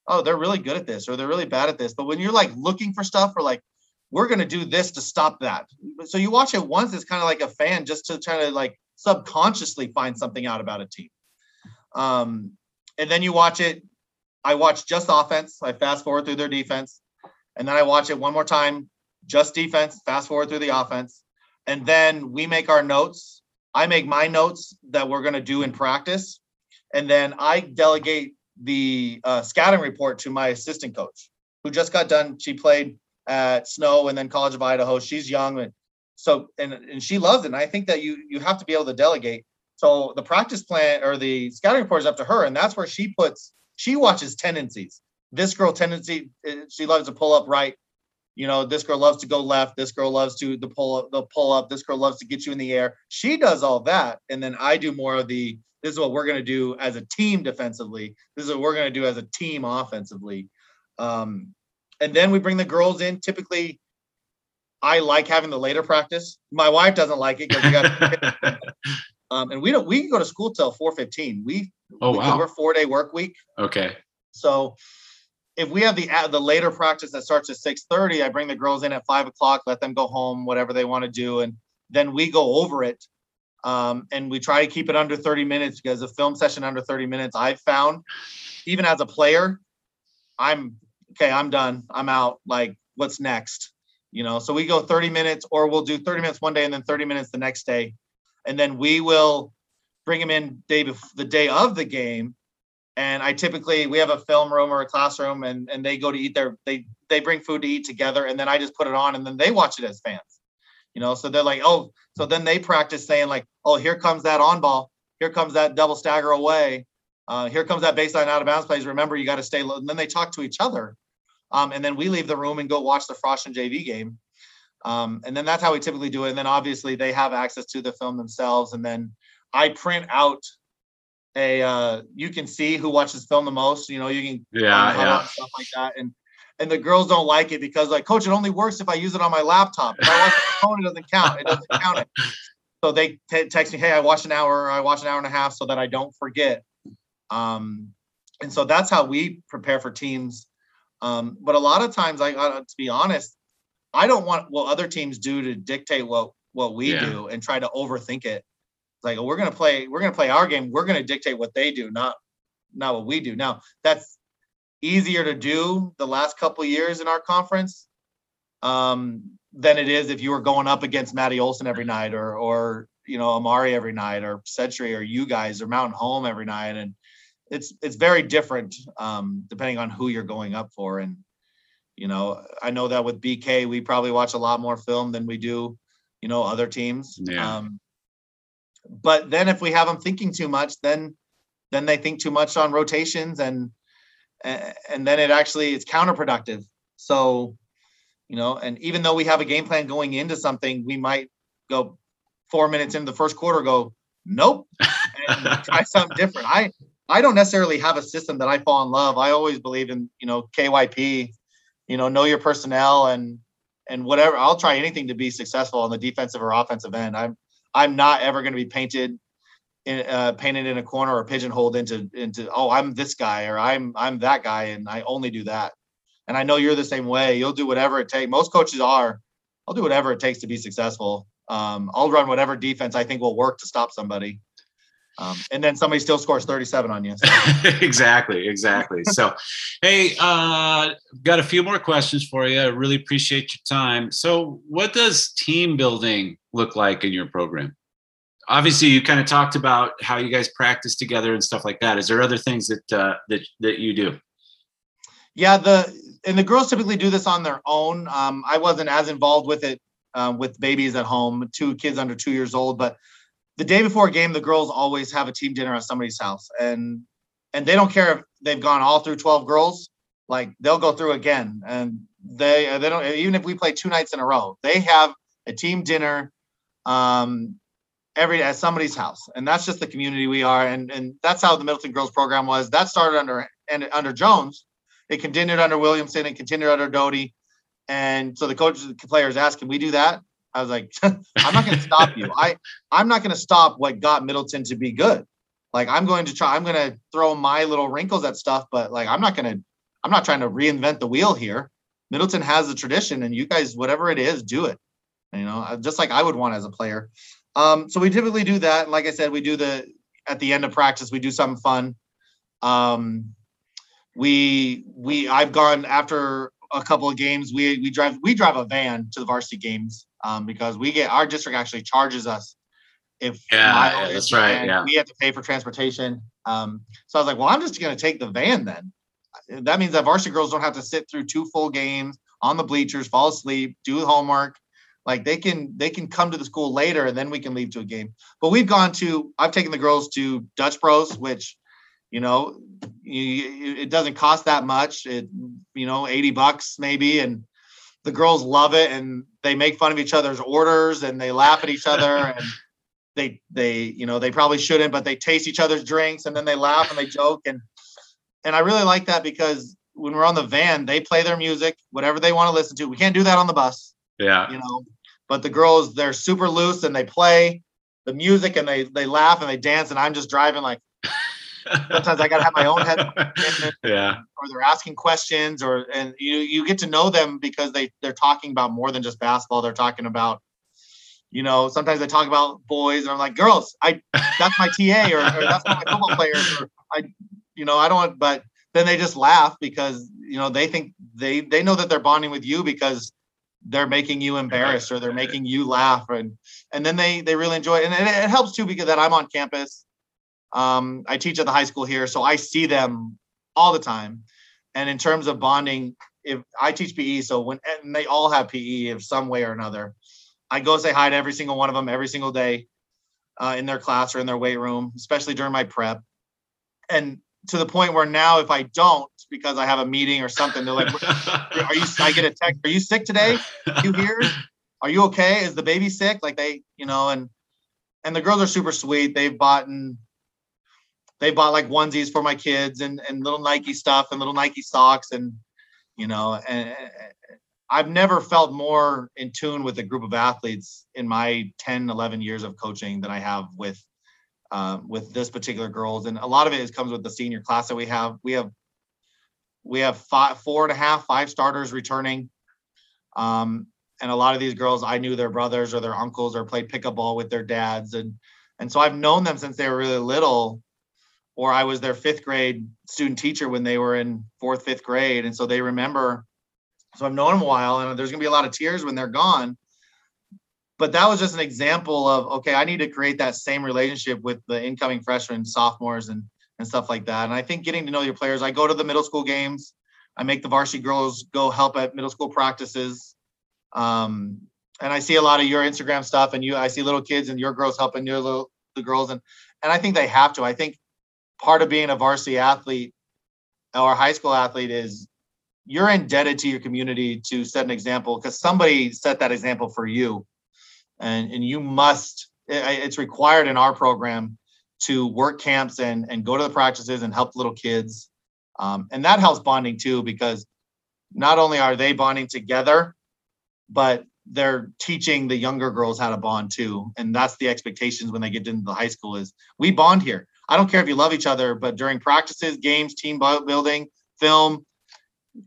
Oh, they're really good at this, or they're really bad at this. But when you're like looking for stuff, or like we're gonna do this to stop that. So you watch it once, it's kind of like a fan just to try to like subconsciously find something out about a team. Um, and then you watch it. I watch just offense. I fast forward through their defense, and then I watch it one more time, just defense. Fast forward through the offense, and then we make our notes. I make my notes that we're gonna do in practice, and then I delegate the uh, scouting report to my assistant coach, who just got done. She played at Snow and then College of Idaho. She's young, and so and and she loves it. And I think that you you have to be able to delegate. So the practice plan or the scouting report is up to her, and that's where she puts. She watches tendencies. This girl tendency, eh, she loves to pull up right. You know, this girl loves to go left. This girl loves to the pull up, the pull up. This girl loves to get you in the air. She does all that, and then I do more of the. This is what we're going to do as a team defensively. This is what we're going to do as a team offensively. Um, and then we bring the girls in. Typically, I like having the later practice. My wife doesn't like it because we got. um, and we don't. We can go to school till four fifteen. We oh we- wow. we're four day work week. Okay. So if we have the the later practice that starts at six thirty, I bring the girls in at five o'clock, let them go home, whatever they want to do, and then we go over it. Um, and we try to keep it under 30 minutes because a film session under 30 minutes, I've found, even as a player, I'm okay, I'm done. I'm out. Like, what's next? You know, so we go 30 minutes, or we'll do 30 minutes one day and then 30 minutes the next day. And then we will bring them in day bef- the day of the game and I typically we have a film room or a classroom and and they go to eat their they they bring food to eat together and then I just put it on and then they watch it as fans. You know, so they're like, "Oh, so then they practice saying like, "Oh, here comes that on ball. Here comes that double stagger away." Uh, here comes that baseline out of bounds plays. Remember, you got to stay low. And then they talk to each other. Um, and then we leave the room and go watch the Frosh and JV game. Um, and then that's how we typically do it. And then obviously they have access to the film themselves. And then I print out a uh, you can see who watches film the most. You know, you can yeah, yeah. stuff like that. And and the girls don't like it because like, coach, it only works if I use it on my laptop. If I watch the phone, it doesn't count. It doesn't count it. So they t- text me, hey, I watched an hour, I watched an hour and a half, so that I don't forget. Um, and so that's how we prepare for teams. Um, but a lot of times, I uh, to be honest, I don't want what other teams do to dictate what what we yeah. do and try to overthink it. Like we're gonna play, we're gonna play our game. We're gonna dictate what they do, not not what we do. Now that's easier to do the last couple years in our conference um, than it is if you were going up against Matty Olson every night or or you know Amari every night or Century or you guys or Mountain Home every night and it's it's very different um, depending on who you're going up for and you know I know that with BK we probably watch a lot more film than we do you know other teams yeah. um, but then if we have them thinking too much then then they think too much on rotations and and then it actually it's counterproductive. So, you know, and even though we have a game plan going into something, we might go four minutes into the first quarter, go nope, and try something different. I I don't necessarily have a system that I fall in love. I always believe in you know KYP, you know, know your personnel and and whatever. I'll try anything to be successful on the defensive or offensive end. I'm I'm not ever going to be painted in, uh, painted in a corner or pigeonholed into into oh I'm this guy or I'm I'm that guy and I only do that. And I know you're the same way. You'll do whatever it takes. Most coaches are. I'll do whatever it takes to be successful. Um, I'll run whatever defense I think will work to stop somebody. Um, and then somebody still scores 37 on you. So. exactly, exactly. So, hey, uh, got a few more questions for you. I really appreciate your time. So, what does team building look like in your program? obviously you kind of talked about how you guys practice together and stuff like that is there other things that uh, that that you do yeah the and the girls typically do this on their own um, i wasn't as involved with it um, with babies at home two kids under two years old but the day before a game the girls always have a team dinner at somebody's house and and they don't care if they've gone all through 12 girls like they'll go through again and they they don't even if we play two nights in a row they have a team dinner um, every at somebody's house, and that's just the community we are, and and that's how the Middleton Girls program was. That started under and under Jones, it continued under Williamson, it continued under Doty, and so the coaches, the players asked, "Can we do that?" I was like, "I'm not going to stop you. I I'm not going to stop what got Middleton to be good. Like I'm going to try. I'm going to throw my little wrinkles at stuff, but like I'm not going to. I'm not trying to reinvent the wheel here. Middleton has a tradition, and you guys, whatever it is, do it. You know, just like I would want as a player. Um, so we typically do that. And like I said, we do the at the end of practice, we do something fun. Um, we we I've gone after a couple of games. We we drive we drive a van to the varsity games um, because we get our district actually charges us if yeah, that's right. Yeah, we have to pay for transportation. Um, so I was like, well, I'm just going to take the van then. That means that varsity girls don't have to sit through two full games on the bleachers, fall asleep, do homework, like they can they can come to the school later and then we can leave to a game. But we've gone to I've taken the girls to Dutch Bros, which you know you, it doesn't cost that much. It you know 80 bucks maybe and the girls love it and they make fun of each other's orders and they laugh at each other and they they you know they probably shouldn't but they taste each other's drinks and then they laugh and they joke and and I really like that because when we're on the van they play their music whatever they want to listen to we can't do that on the bus yeah you know but the girls, they're super loose and they play the music and they they laugh and they dance. And I'm just driving like sometimes I gotta have my own head. yeah. Or they're asking questions or and you you get to know them because they they're talking about more than just basketball. They're talking about you know, sometimes they talk about boys, and I'm like, girls, I that's my TA or, or that's my football players, or I, you know, I don't. But then they just laugh because you know they think they they know that they're bonding with you because they're making you embarrassed or they're making you laugh and and then they they really enjoy it and it, it helps too because that i'm on campus um, i teach at the high school here so i see them all the time and in terms of bonding if i teach pe so when and they all have pe of some way or another i go say hi to every single one of them every single day uh, in their class or in their weight room especially during my prep and to the point where now if I don't because I have a meeting or something, they're like, "Are you?" I get a text. Are you sick today? You here? Are you okay? Is the baby sick? Like they, you know, and and the girls are super sweet. They've bought and they bought like onesies for my kids and and little Nike stuff and little Nike socks and you know and I've never felt more in tune with a group of athletes in my 10 11 years of coaching than I have with uh, with this particular girls. And a lot of it is comes with the senior class that we have. We have we have five four and a half five starters returning. Um, and a lot of these girls I knew their brothers or their uncles or played pickup ball with their dads. And and so I've known them since they were really little or I was their fifth grade student teacher when they were in fourth fifth grade. And so they remember so I've known them a while and there's going to be a lot of tears when they're gone. But that was just an example of okay I need to create that same relationship with the incoming freshmen sophomores and and stuff like that. And I think getting to know your players I go to the middle school games. I make the varsity girls go help at middle school practices. Um, and I see a lot of your Instagram stuff, and you, I see little kids and your girls helping your little the girls, and and I think they have to. I think part of being a varsity athlete or high school athlete is you're indebted to your community to set an example because somebody set that example for you, and and you must. It's required in our program to work camps and and go to the practices and help little kids, um, and that helps bonding too because not only are they bonding together but they're teaching the younger girls how to bond too. And that's the expectations when they get into the high school is we bond here i don't care if you love each other but during practices games team building film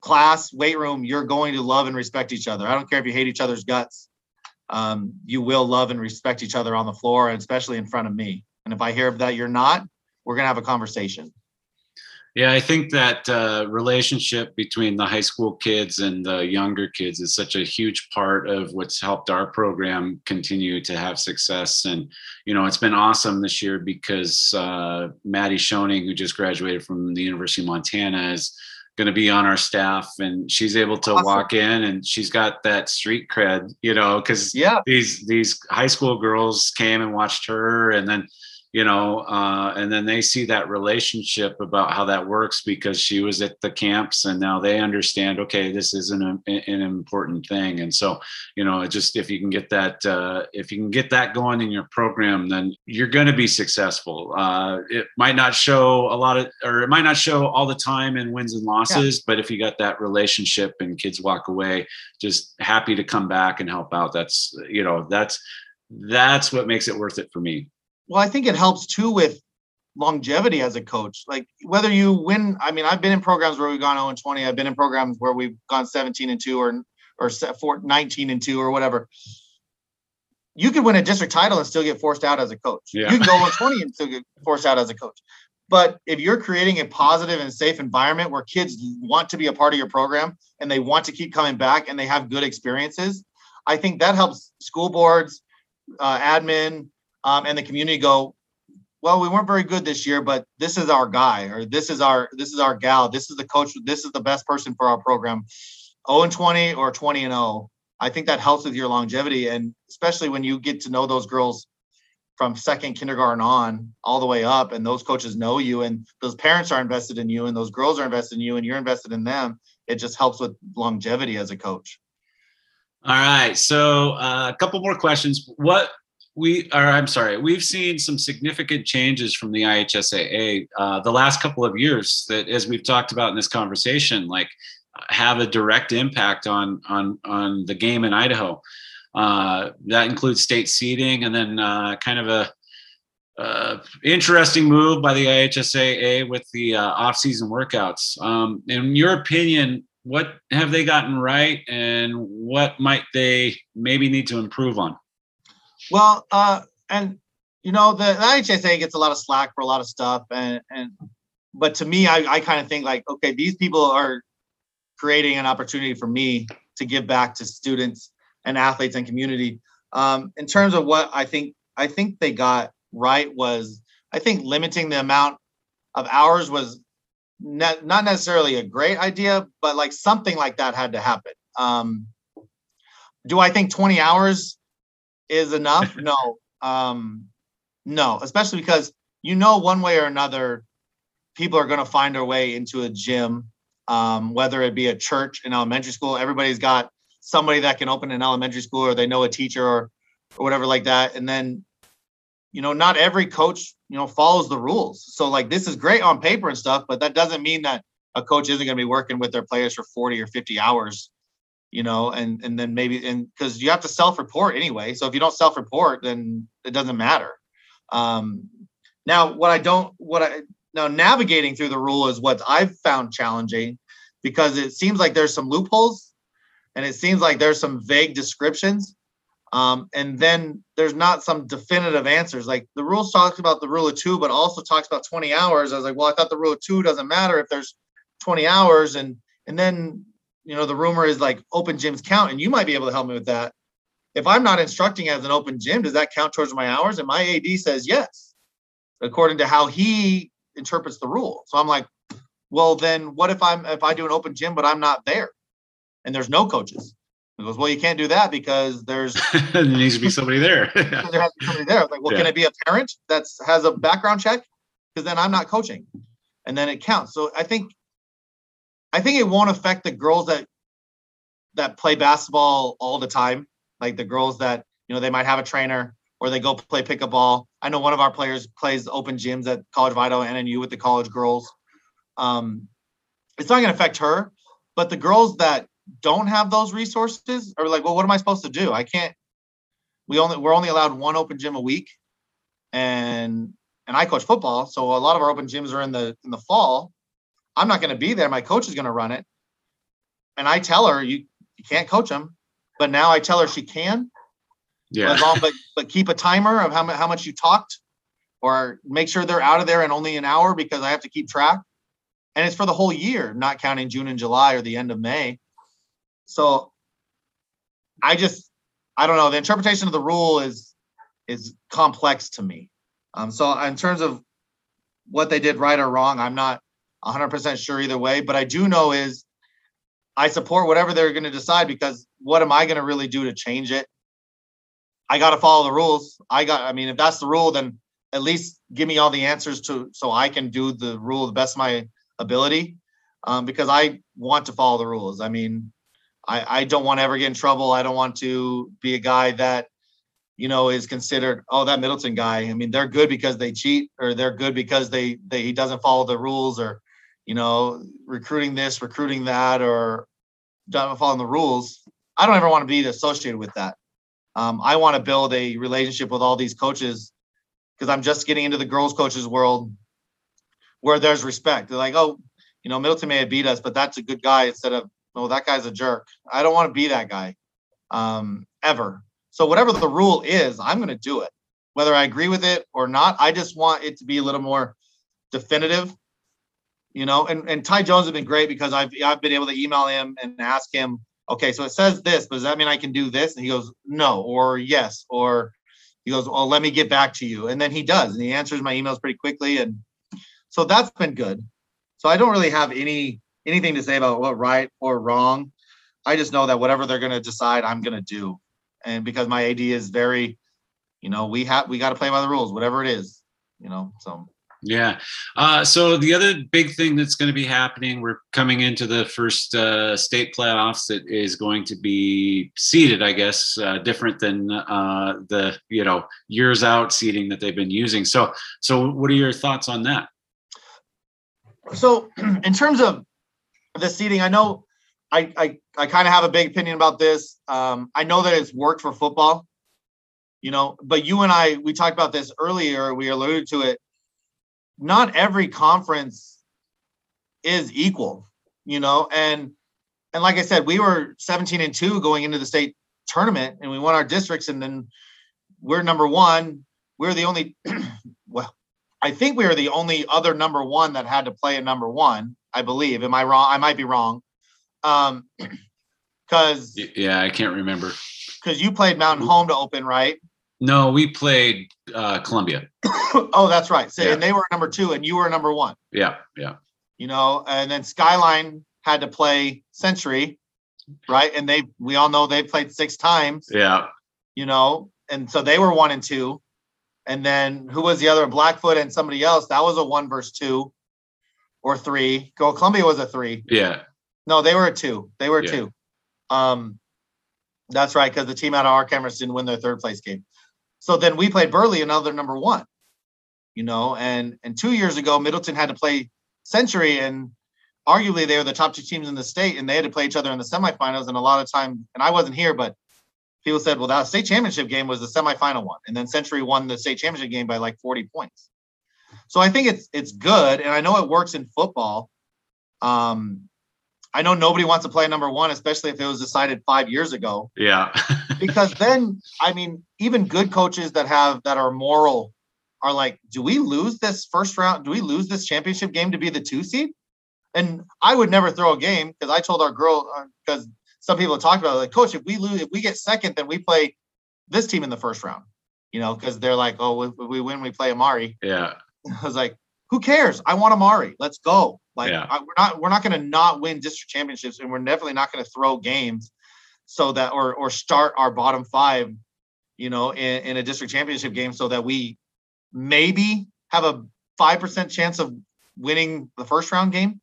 class weight room you're going to love and respect each other. I don't care if you hate each other's guts. Um, you will love and respect each other on the floor and especially in front of me. And if i hear that you're not we're going to have a conversation yeah, I think that uh, relationship between the high school kids and the younger kids is such a huge part of what's helped our program continue to have success. And, you know, it's been awesome this year because uh, Maddie Schoening, who just graduated from the University of Montana, is going to be on our staff and she's able to awesome. walk in and she's got that street cred you know because yeah these these high school girls came and watched her and then you know uh, and then they see that relationship about how that works because she was at the camps and now they understand okay this is an, an important thing. And so you know just if you can get that uh, if you can get that going in your program then you're going to be successful. Uh, it might not show a lot of or it might not show all the time in wins and losses yeah. but if you got that relationship and kids walk away just happy to come back and help out. That's you know that's that's what makes it worth it for me well, I think it helps too with longevity as a coach. Like whether you win, I mean, I've been in programs where we've gone 0 and 20. I've been in programs where we've gone 17 and 2 or or 19 and 2 or whatever. You could win a district title and still get forced out as a coach. Yeah. You can go on 20 and still get forced out as a coach. But if you're creating a positive and safe environment where kids want to be a part of your program and they want to keep coming back and they have good experiences, I think that helps school boards, uh, admin, um, and the community go, well, we weren't very good this year, but this is our guy, or this is our this is our gal, this is the coach, this is the best person for our program. 0 and 20 or 20 and 0. I think that helps with your longevity, and especially when you get to know those girls from second kindergarten on all the way up, and those coaches know you, and those parents are invested in you, and those girls are invested in you, and you're invested in them. It just helps with longevity as a coach. All right, so uh, a couple more questions. What we are i'm sorry we've seen some significant changes from the ihsaa uh, the last couple of years that as we've talked about in this conversation like have a direct impact on on on the game in idaho. Uh, that includes state seeding and then uh, kind of a uh, interesting move by the ihsaa with the uh, off-season workouts. Um, in your opinion what have they gotten right and what might they maybe need to improve on well, uh, and you know, the, the IHSA gets a lot of slack for a lot of stuff, and and but to me, I, I kind of think like, okay, these people are creating an opportunity for me to give back to students and athletes and community. Um, in terms of what I think, I think they got right was I think limiting the amount of hours was ne- not necessarily a great idea, but like something like that had to happen. Um, do I think 20 hours is enough? no. Um, no, especially because you know one way or another, people are going to find their way into a gym, um, whether it be a church, in elementary school. Everybody's got somebody that can open an elementary school, or they know a teacher, or or whatever like that. And then, you know, not every coach, you know, follows the rules. So like this is great on paper and stuff, but that doesn't mean that a coach isn't going to be working with their players for 40 or 50 hours you know and and then maybe and because you have to self-report anyway so if you don't self-report then it doesn't matter. Um now what i don't what i now navigating through the rule is what i've found challenging because it seems like there's some loopholes and it seems like there's some vague descriptions um, and then there's not some definitive answers. Like the rules talks about the rule of two but also talks about 20 hours. I was like well i thought the rule of two doesn't matter if there's 20 hours and and then you know the rumor is like open gyms count and you might be able to help me with that. If i'm not instructing as an open gym does that count towards my hours? And my ad says yes according to how he interprets the rule. So i'm like well then what if i'm if i do an open gym but i'm not there? And there's no coaches. He goes well you can't do that because there's there needs to be somebody there. There has to be somebody there. Like well yeah. can it be a parent that's has a background check? Because then i'm not coaching. And then it counts. So i think I think it won't affect the girls that that play basketball all the time, like the girls that you know they might have a trainer or they go play pickup ball. I know one of our players plays open gyms at College of Idaho and NNU with the college girls. Um, it's not going to affect her, but the girls that don't have those resources are like, well, what am I supposed to do? I can't. We only we're only allowed one open gym a week, and and I coach football, so a lot of our open gyms are in the in the fall. I'm not going to be there. My coach is going to run it. And I tell her, you, you can't coach them. But now I tell her she can. Yeah. But, long, but, but keep a timer of how, how much you talked or make sure they're out of there in only an hour because I have to keep track. And it's for the whole year, not counting June and July or the end of May. So I just, I don't know. The interpretation of the rule is is complex to me. Um, so in terms of what they did right or wrong, I'm not 100% sure either way. But I do know is I support whatever they're going to decide because what am I going to really do to change it? I got to follow the rules. I got, I mean, if that's the rule, then at least give me all the answers to so I can do the rule the best of my ability. Um, because I want to follow the rules. I mean, I, I don't want to ever get in trouble. I don't want to be a guy that you know, is considered, oh, that Middleton guy. I mean, they're good because they cheat, or they're good because they they he doesn't follow the rules, or you know, recruiting this, recruiting that, or not following the rules. I don't ever want to be associated with that. Um, I want to build a relationship with all these coaches because I'm just getting into the girls' coaches world where there's respect. They're like, oh, you know, Middleton may have beat us, but that's a good guy instead of, oh, that guy's a jerk. I don't want to be that guy um, ever. So whatever the rule is, I'm going to do it, whether I agree with it or not. I just want it to be a little more definitive, you know. And and Ty Jones has been great because I've I've been able to email him and ask him, okay, so it says this, but does that mean I can do this? And he goes, no, or yes, or he goes, well, let me get back to you, and then he does, and he answers my emails pretty quickly, and so that's been good. So I don't really have any anything to say about what right or wrong. I just know that whatever they're going to decide, I'm going to do and because my AD is very, you know, we have we got to play by the rules, whatever it is, you know. So yeah. Uh, so the other big thing that's going to be happening, we're coming into the first uh, state playoffs that is going to be seeded, I guess, uh, different than uh, the you know years out seeding that they've been using. So, so what are your thoughts on that? So, in terms of the seeding, I know I I, I kind of have a big opinion about this. Um, I know that it's worked for football, you know, but you and I we talked about this earlier. We alluded to it. Not every conference is equal, you know, and and like I said, we were 17 and two going into the state tournament, and we won our districts, and then we're number one. We're the only, well, I think we were the only other number one that had to play a number one. I believe. Am I wrong? I might be wrong. Um, because yeah, I can't remember. Because you played Mountain Home to open, right? No, we played uh, Columbia. oh, that's right. So, yeah. and they were number two, and you were number one. Yeah, yeah. You know, and then Skyline had to play Century, right? And they, we all know they played six times. Yeah. You know, and so they were one and two. And then who was the other? Blackfoot and somebody else. That was a one versus two. or three. Go Columbia was a three. Yeah. No, they were a two. They were Yeah. two. Um, that's right, because the team out of our cameras didn't win their third place game. So then we played Burley, another number one. You know, and and two years ago, Middleton had to play Century, and arguably they were the top two teams in the state, and they had to play each other in the semifinals. And a lot of time, and I wasn't here, but people said, well, that state championship game was the semifinal one, and then Century won the state championship game by like 40 points. So I think it's it's good, and I know it works in football. Um, I know nobody wants to play number one, especially if it was decided five years ago, Yeah. because then I mean, even good coaches that have that are moral are like, do we lose this first round? Do we lose this championship game to be the two seed? And I would never throw a game because I told our girl uh, because some people talk about it, like, coach, if we lose, if we get second, then we play this team in the first round. You know, because they're like, oh, if we win, we play Amari. yeah. I was like, who cares? I want Amari. Let's go. Like Yeah. I, we're not we're not going to not win district championships, and we're definitely not going to throw games so that or or start our bottom five, you know, in, in a district championship game so that we maybe have a five percent chance of winning the first round game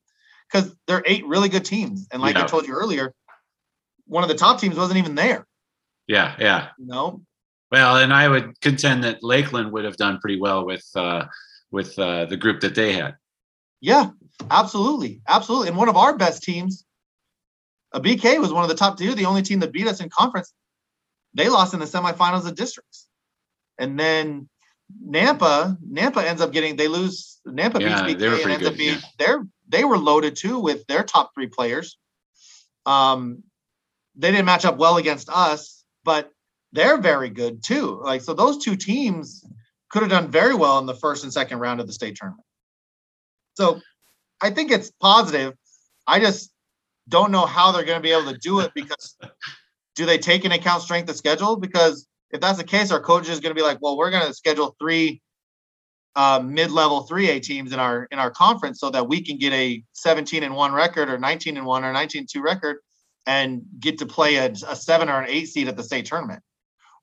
because there are eight really good teams, and like I told you earlier, one of the top teams wasn't even there. Yeah. Yeah. You know, Well, and I would contend that Lakeland would have done pretty well with uh, with uh, the group that they had. Yeah, absolutely, absolutely. And one of our best teams, a BK was one of the top two, the only team that beat us in conference. They lost in the semifinals of districts, and then Nampa, Nampa ends up getting they lose. Nampa Yeah, beats they were BK and ends up being yeah. they're they were loaded too with their top three players. Um, they didn't match up well against us, but they're very good too. Like so, those two teams could have done very well in the first and second round of the state tournament. So I think it's positive. I just don't know how they're going to be able to do it because do they take into account strength of schedule? Because if that's the case, our coach is going to be like, well, we're going to schedule three uh, mid-level 3A teams in our in our conference so that we can get a 17 and one record or 19 and one or 19 and two record and get to play a, a seven or an eight seed at the state tournament.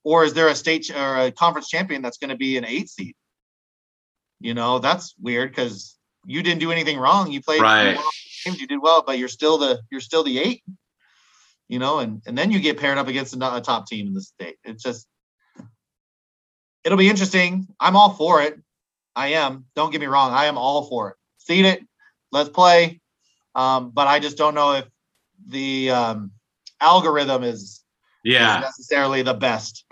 Or is there a state ch- or a conference champion that's going to be an eight seed? You know, that's weird because you didn't do anything wrong. You played Right. Won all the games, you did well, but you're still the you're still the eight. You know, and and then you get paired up against a, a top team in the state. It's just it'll be interesting. I'm all for it. I am. Don't get me wrong. I am all for it. Seed it. Let's play. Um, but I just don't know if the um, algorithm is, is Yeah. necessarily the best.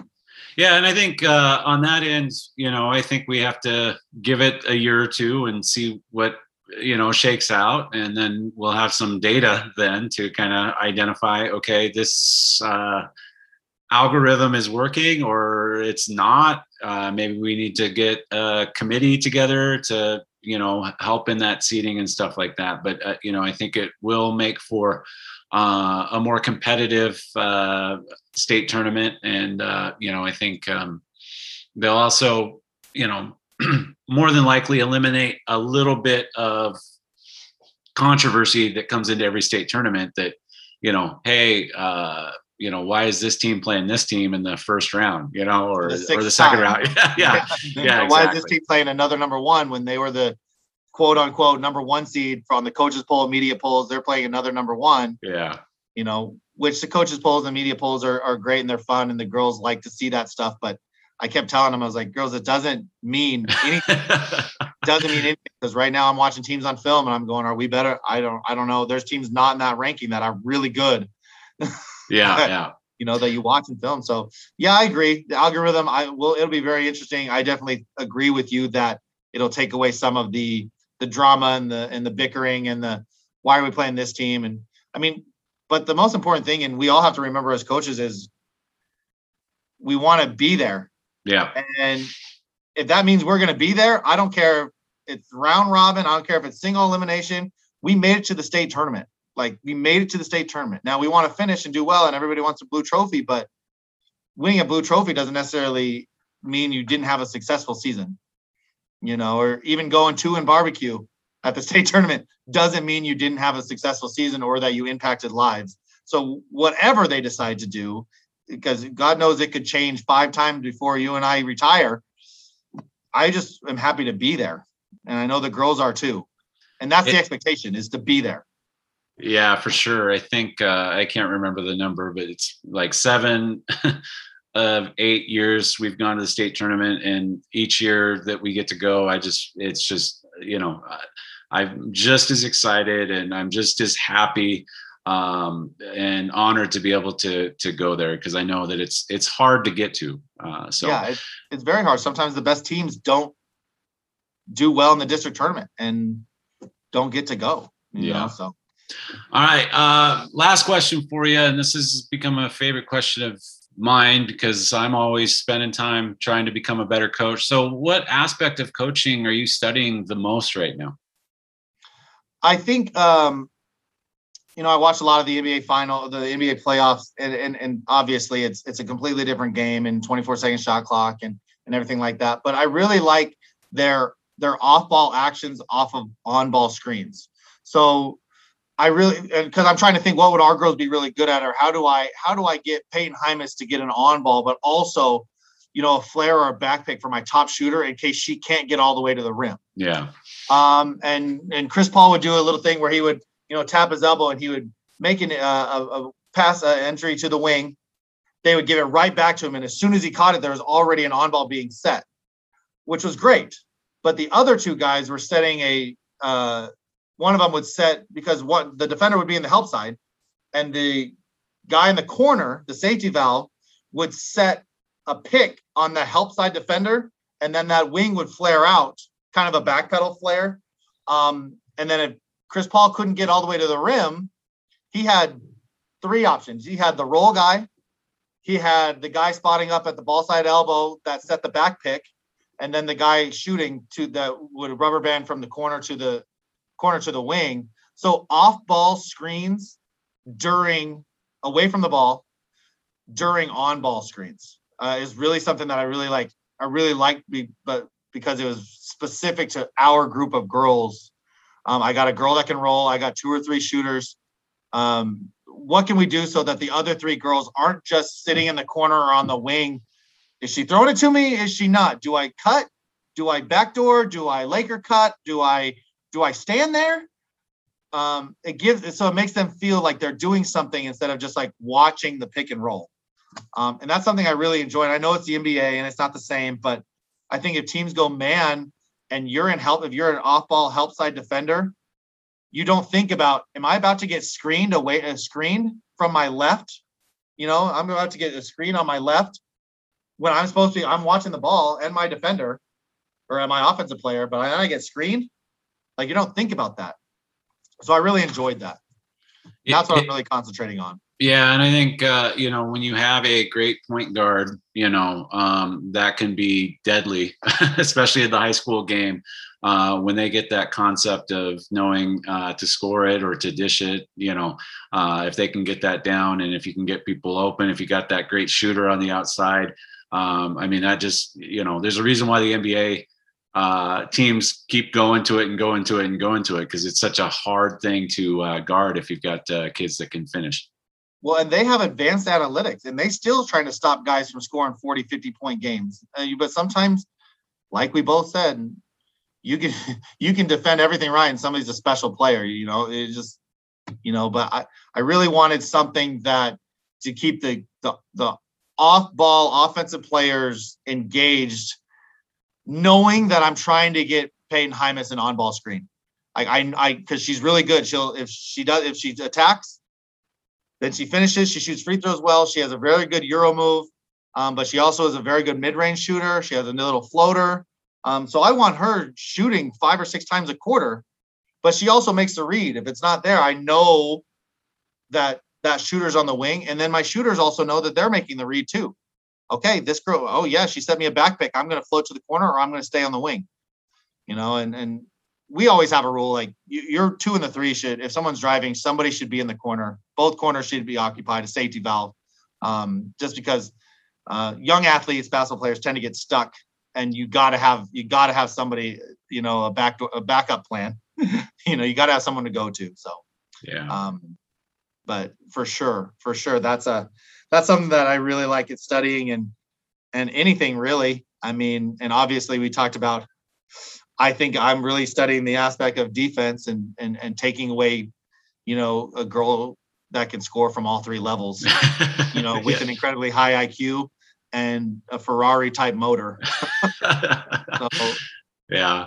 Yeah, and I think uh, on that end, you know, I think we have to give it a year or two and see what you know shakes out, and then we'll have some data then to kind of identify. Okay, this uh, algorithm is working or it's not. Uh, maybe we need to get a committee together to you know help in that seating and stuff like that. But uh, you know, I think it will make for uh, a more competitive uh, state tournament, and uh, you know, I think um, they'll also, you know, more than likely eliminate a little bit of controversy that comes into every state tournament. That you know, hey, uh, you know, why is this team playing this team in the first round? You know, or The or the second time. round? yeah, yeah, Yeah, Why is this exactly. team playing another number one when they were the quote unquote number one seed from the coaches poll, media polls? They're playing another number one. yeah. you know, which the coaches polls and media polls are, are great and they're fun and the girls like to see that stuff. But I kept telling them, I was like, girls, it doesn't mean anything. doesn't mean anything because right now I'm watching teams on film and I'm going, are we better? I don't, I don't know. There's teams not in that ranking that are really good, yeah, yeah. you know, that you watch in film. So yeah, I agree. The algorithm, I will, it'll be very interesting. I definitely agree with you that it'll take away some of the, the drama and the, and the bickering and the, why are we playing this team? And I mean, but the most important thing, and we all have to remember as coaches is we want to be there. Yeah, And if that means we're going to be there, I don't care if it's round robin. I don't care if it's single elimination. We made it to the state tournament. Like we made it to the state tournament. Now we want to finish and do well, and everybody wants a blue trophy, but winning a blue trophy doesn't necessarily mean you didn't have a successful season. You know, or even going two in barbecue at the state tournament doesn't mean you didn't have a successful season or that you impacted lives. So whatever they decide to do, because God knows it could change five times before you and I retire. I just am happy to be there. And I know the girls are too. and that's it, the expectation is to be there. Yeah, for sure. I think uh, I can't remember the number, but it's like seven of eight years we've gone to the state tournament, and each year that we get to go, I just it's just you know I'm just as excited and I'm just as happy um, and honored to be able to to go there because I know that it's it's hard to get to. Uh, so yeah, it's, it's very hard. Sometimes the best teams don't do well in the district tournament and don't get to go. yeah. Know, so. All right. Uh, last question for you, and this has become a favorite question of mine because I'm always spending time trying to become a better coach. So, what aspect of coaching are you studying the most right now? I think um, you know, I watched a lot of the NBA final, the NBA playoffs, and, and, and obviously it's it's a completely different game and 24 second shot clock and and everything like that. But I really like their their off ball actions off of on ball screens. So I really because I'm trying to think what would our girls be really good at, or how do I how do I get Peyton Hymas to get an on ball, but also you know a flare or a back pick for my top shooter in case she can't get all the way to the rim. Yeah. Um and and Chris Paul would do a little thing where he would you know, tap his elbow and he would make an, uh, a, a pass uh, entry to the wing. They would give it right back to him. And as soon as he caught it, there was already an on ball being set, which was great. But the other two guys were setting a, uh, one of them would set because what the defender would be in the help side and the guy in the corner, the safety valve, would set a pick on the help side defender. And then that wing would flare out, kind of a backpedal flare. Um, and then it Chris Paul couldn't get all the way to the rim, he had three options. He had the roll guy, he had the guy spotting up at the ball side elbow that set the back pick, and then the guy shooting to the would rubber band from the corner to the corner to the wing. So off ball screens during away from the ball during on ball screens uh, is really something that I really like. I really like, but because it was specific to our group of girls um, I got a girl that can roll. I got two or three shooters. Um, what can we do so that the other three girls aren't just sitting in the corner or on the wing? Is she throwing it to me? Is she not? Do I cut? Do I backdoor? Do I Laker cut? Do I do I stand there? Um, it gives so it makes them feel like they're doing something instead of just like watching the pick and roll. Um, and that's something I really enjoy. And I know it's the NBA and it's not the same, but I think if teams go man and you're in help, if you're an off ball help side defender, you don't think about, am I about to get screened away, uh, a screen from my left? You know, I'm about to get a screen on my left when I'm supposed to be, I'm watching the ball and my defender or my offensive player, but I get screened. Like you don't think about that. So I really enjoyed that. That's what it, I'm really concentrating on. Yeah, and I think uh, you know when you have a great point guard, you know um, that can be deadly, especially in the high school game uh, when they get that concept of knowing uh, to score it or to dish it. You know, uh, if they can get that down, and if you can get people open, if you got that great shooter on the outside, um, I mean that just you know there's a reason why the NBA uh, teams keep going to it and going to it and going to it because it's such a hard thing to uh, guard if you've got uh, kids that can finish. Well, and they have advanced analytics and they still trying to stop guys from scoring 40, 50 point games. Uh, but sometimes, like we both said, you can you can defend everything right and somebody's a special player, you know, it just you know, but I, I really wanted something that to keep the the, the off ball offensive players engaged, knowing that I'm trying to get Peyton Hymas an on ball screen. I I I because she's really good. She'll if she does if she attacks, then she finishes. She shoots free throws well. She has a very good Euro move, um, but she also is a very good mid range shooter. She has a little floater. Um, so I want her shooting five or six times a quarter, but she also makes the read. If it's not there, I know that that shooter's on the wing. And then my shooters also know that they're making the read too. Okay, this girl, oh yeah, she sent me a back pick. I'm gonna float to the corner or I'm gonna stay on the wing. You know, and and we always have a rule like you're two and the three should if someone's driving somebody should be in the corner. Both corners should be occupied a safety valve. Um, just because uh, young athletes basketball players tend to get stuck and you got to have you got to have somebody you know a back a backup plan. You know you got to have someone to go to so. Yeah. Um but for sure for sure that's a that's something that i really like at studying and and anything really i mean and obviously we talked about I think I'm really studying the aspect of defense and and and taking away, you know, a girl that can score from all three levels, you know, with yeah. an incredibly high IQ and a Ferrari type motor. so, yeah.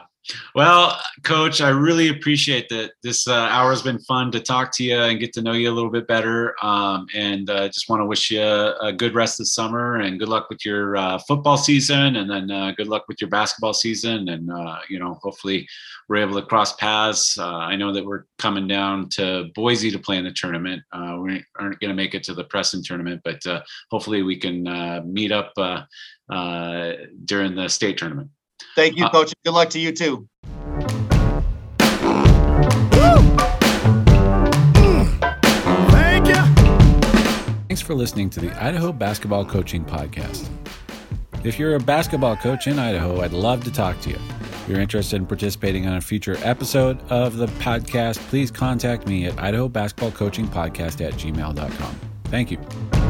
Well, Coach, I really appreciate that. This uh, hour has been fun to talk to you and get to know you a little bit better. Um, and uh, just want to wish you a, good rest of the summer and good luck with your uh, football season, and then uh, good luck with your basketball season. And uh, you know, hopefully, we're able to cross paths. Uh, I know that we're coming down to Boise to play in the tournament. we aren't going to make it to the Preston tournament, but hopefully, we can meet up during the state tournament. Thank you, uh, Coach. Good luck to you too. Thank you. Thanks for listening to the Idaho Basketball Coaching Podcast. If you're a basketball coach in Idaho, I'd love to talk to you. If you're interested in participating on a future episode of the podcast, please contact me at Idaho Basketball Coaching Podcast at gmail.com. Thank you.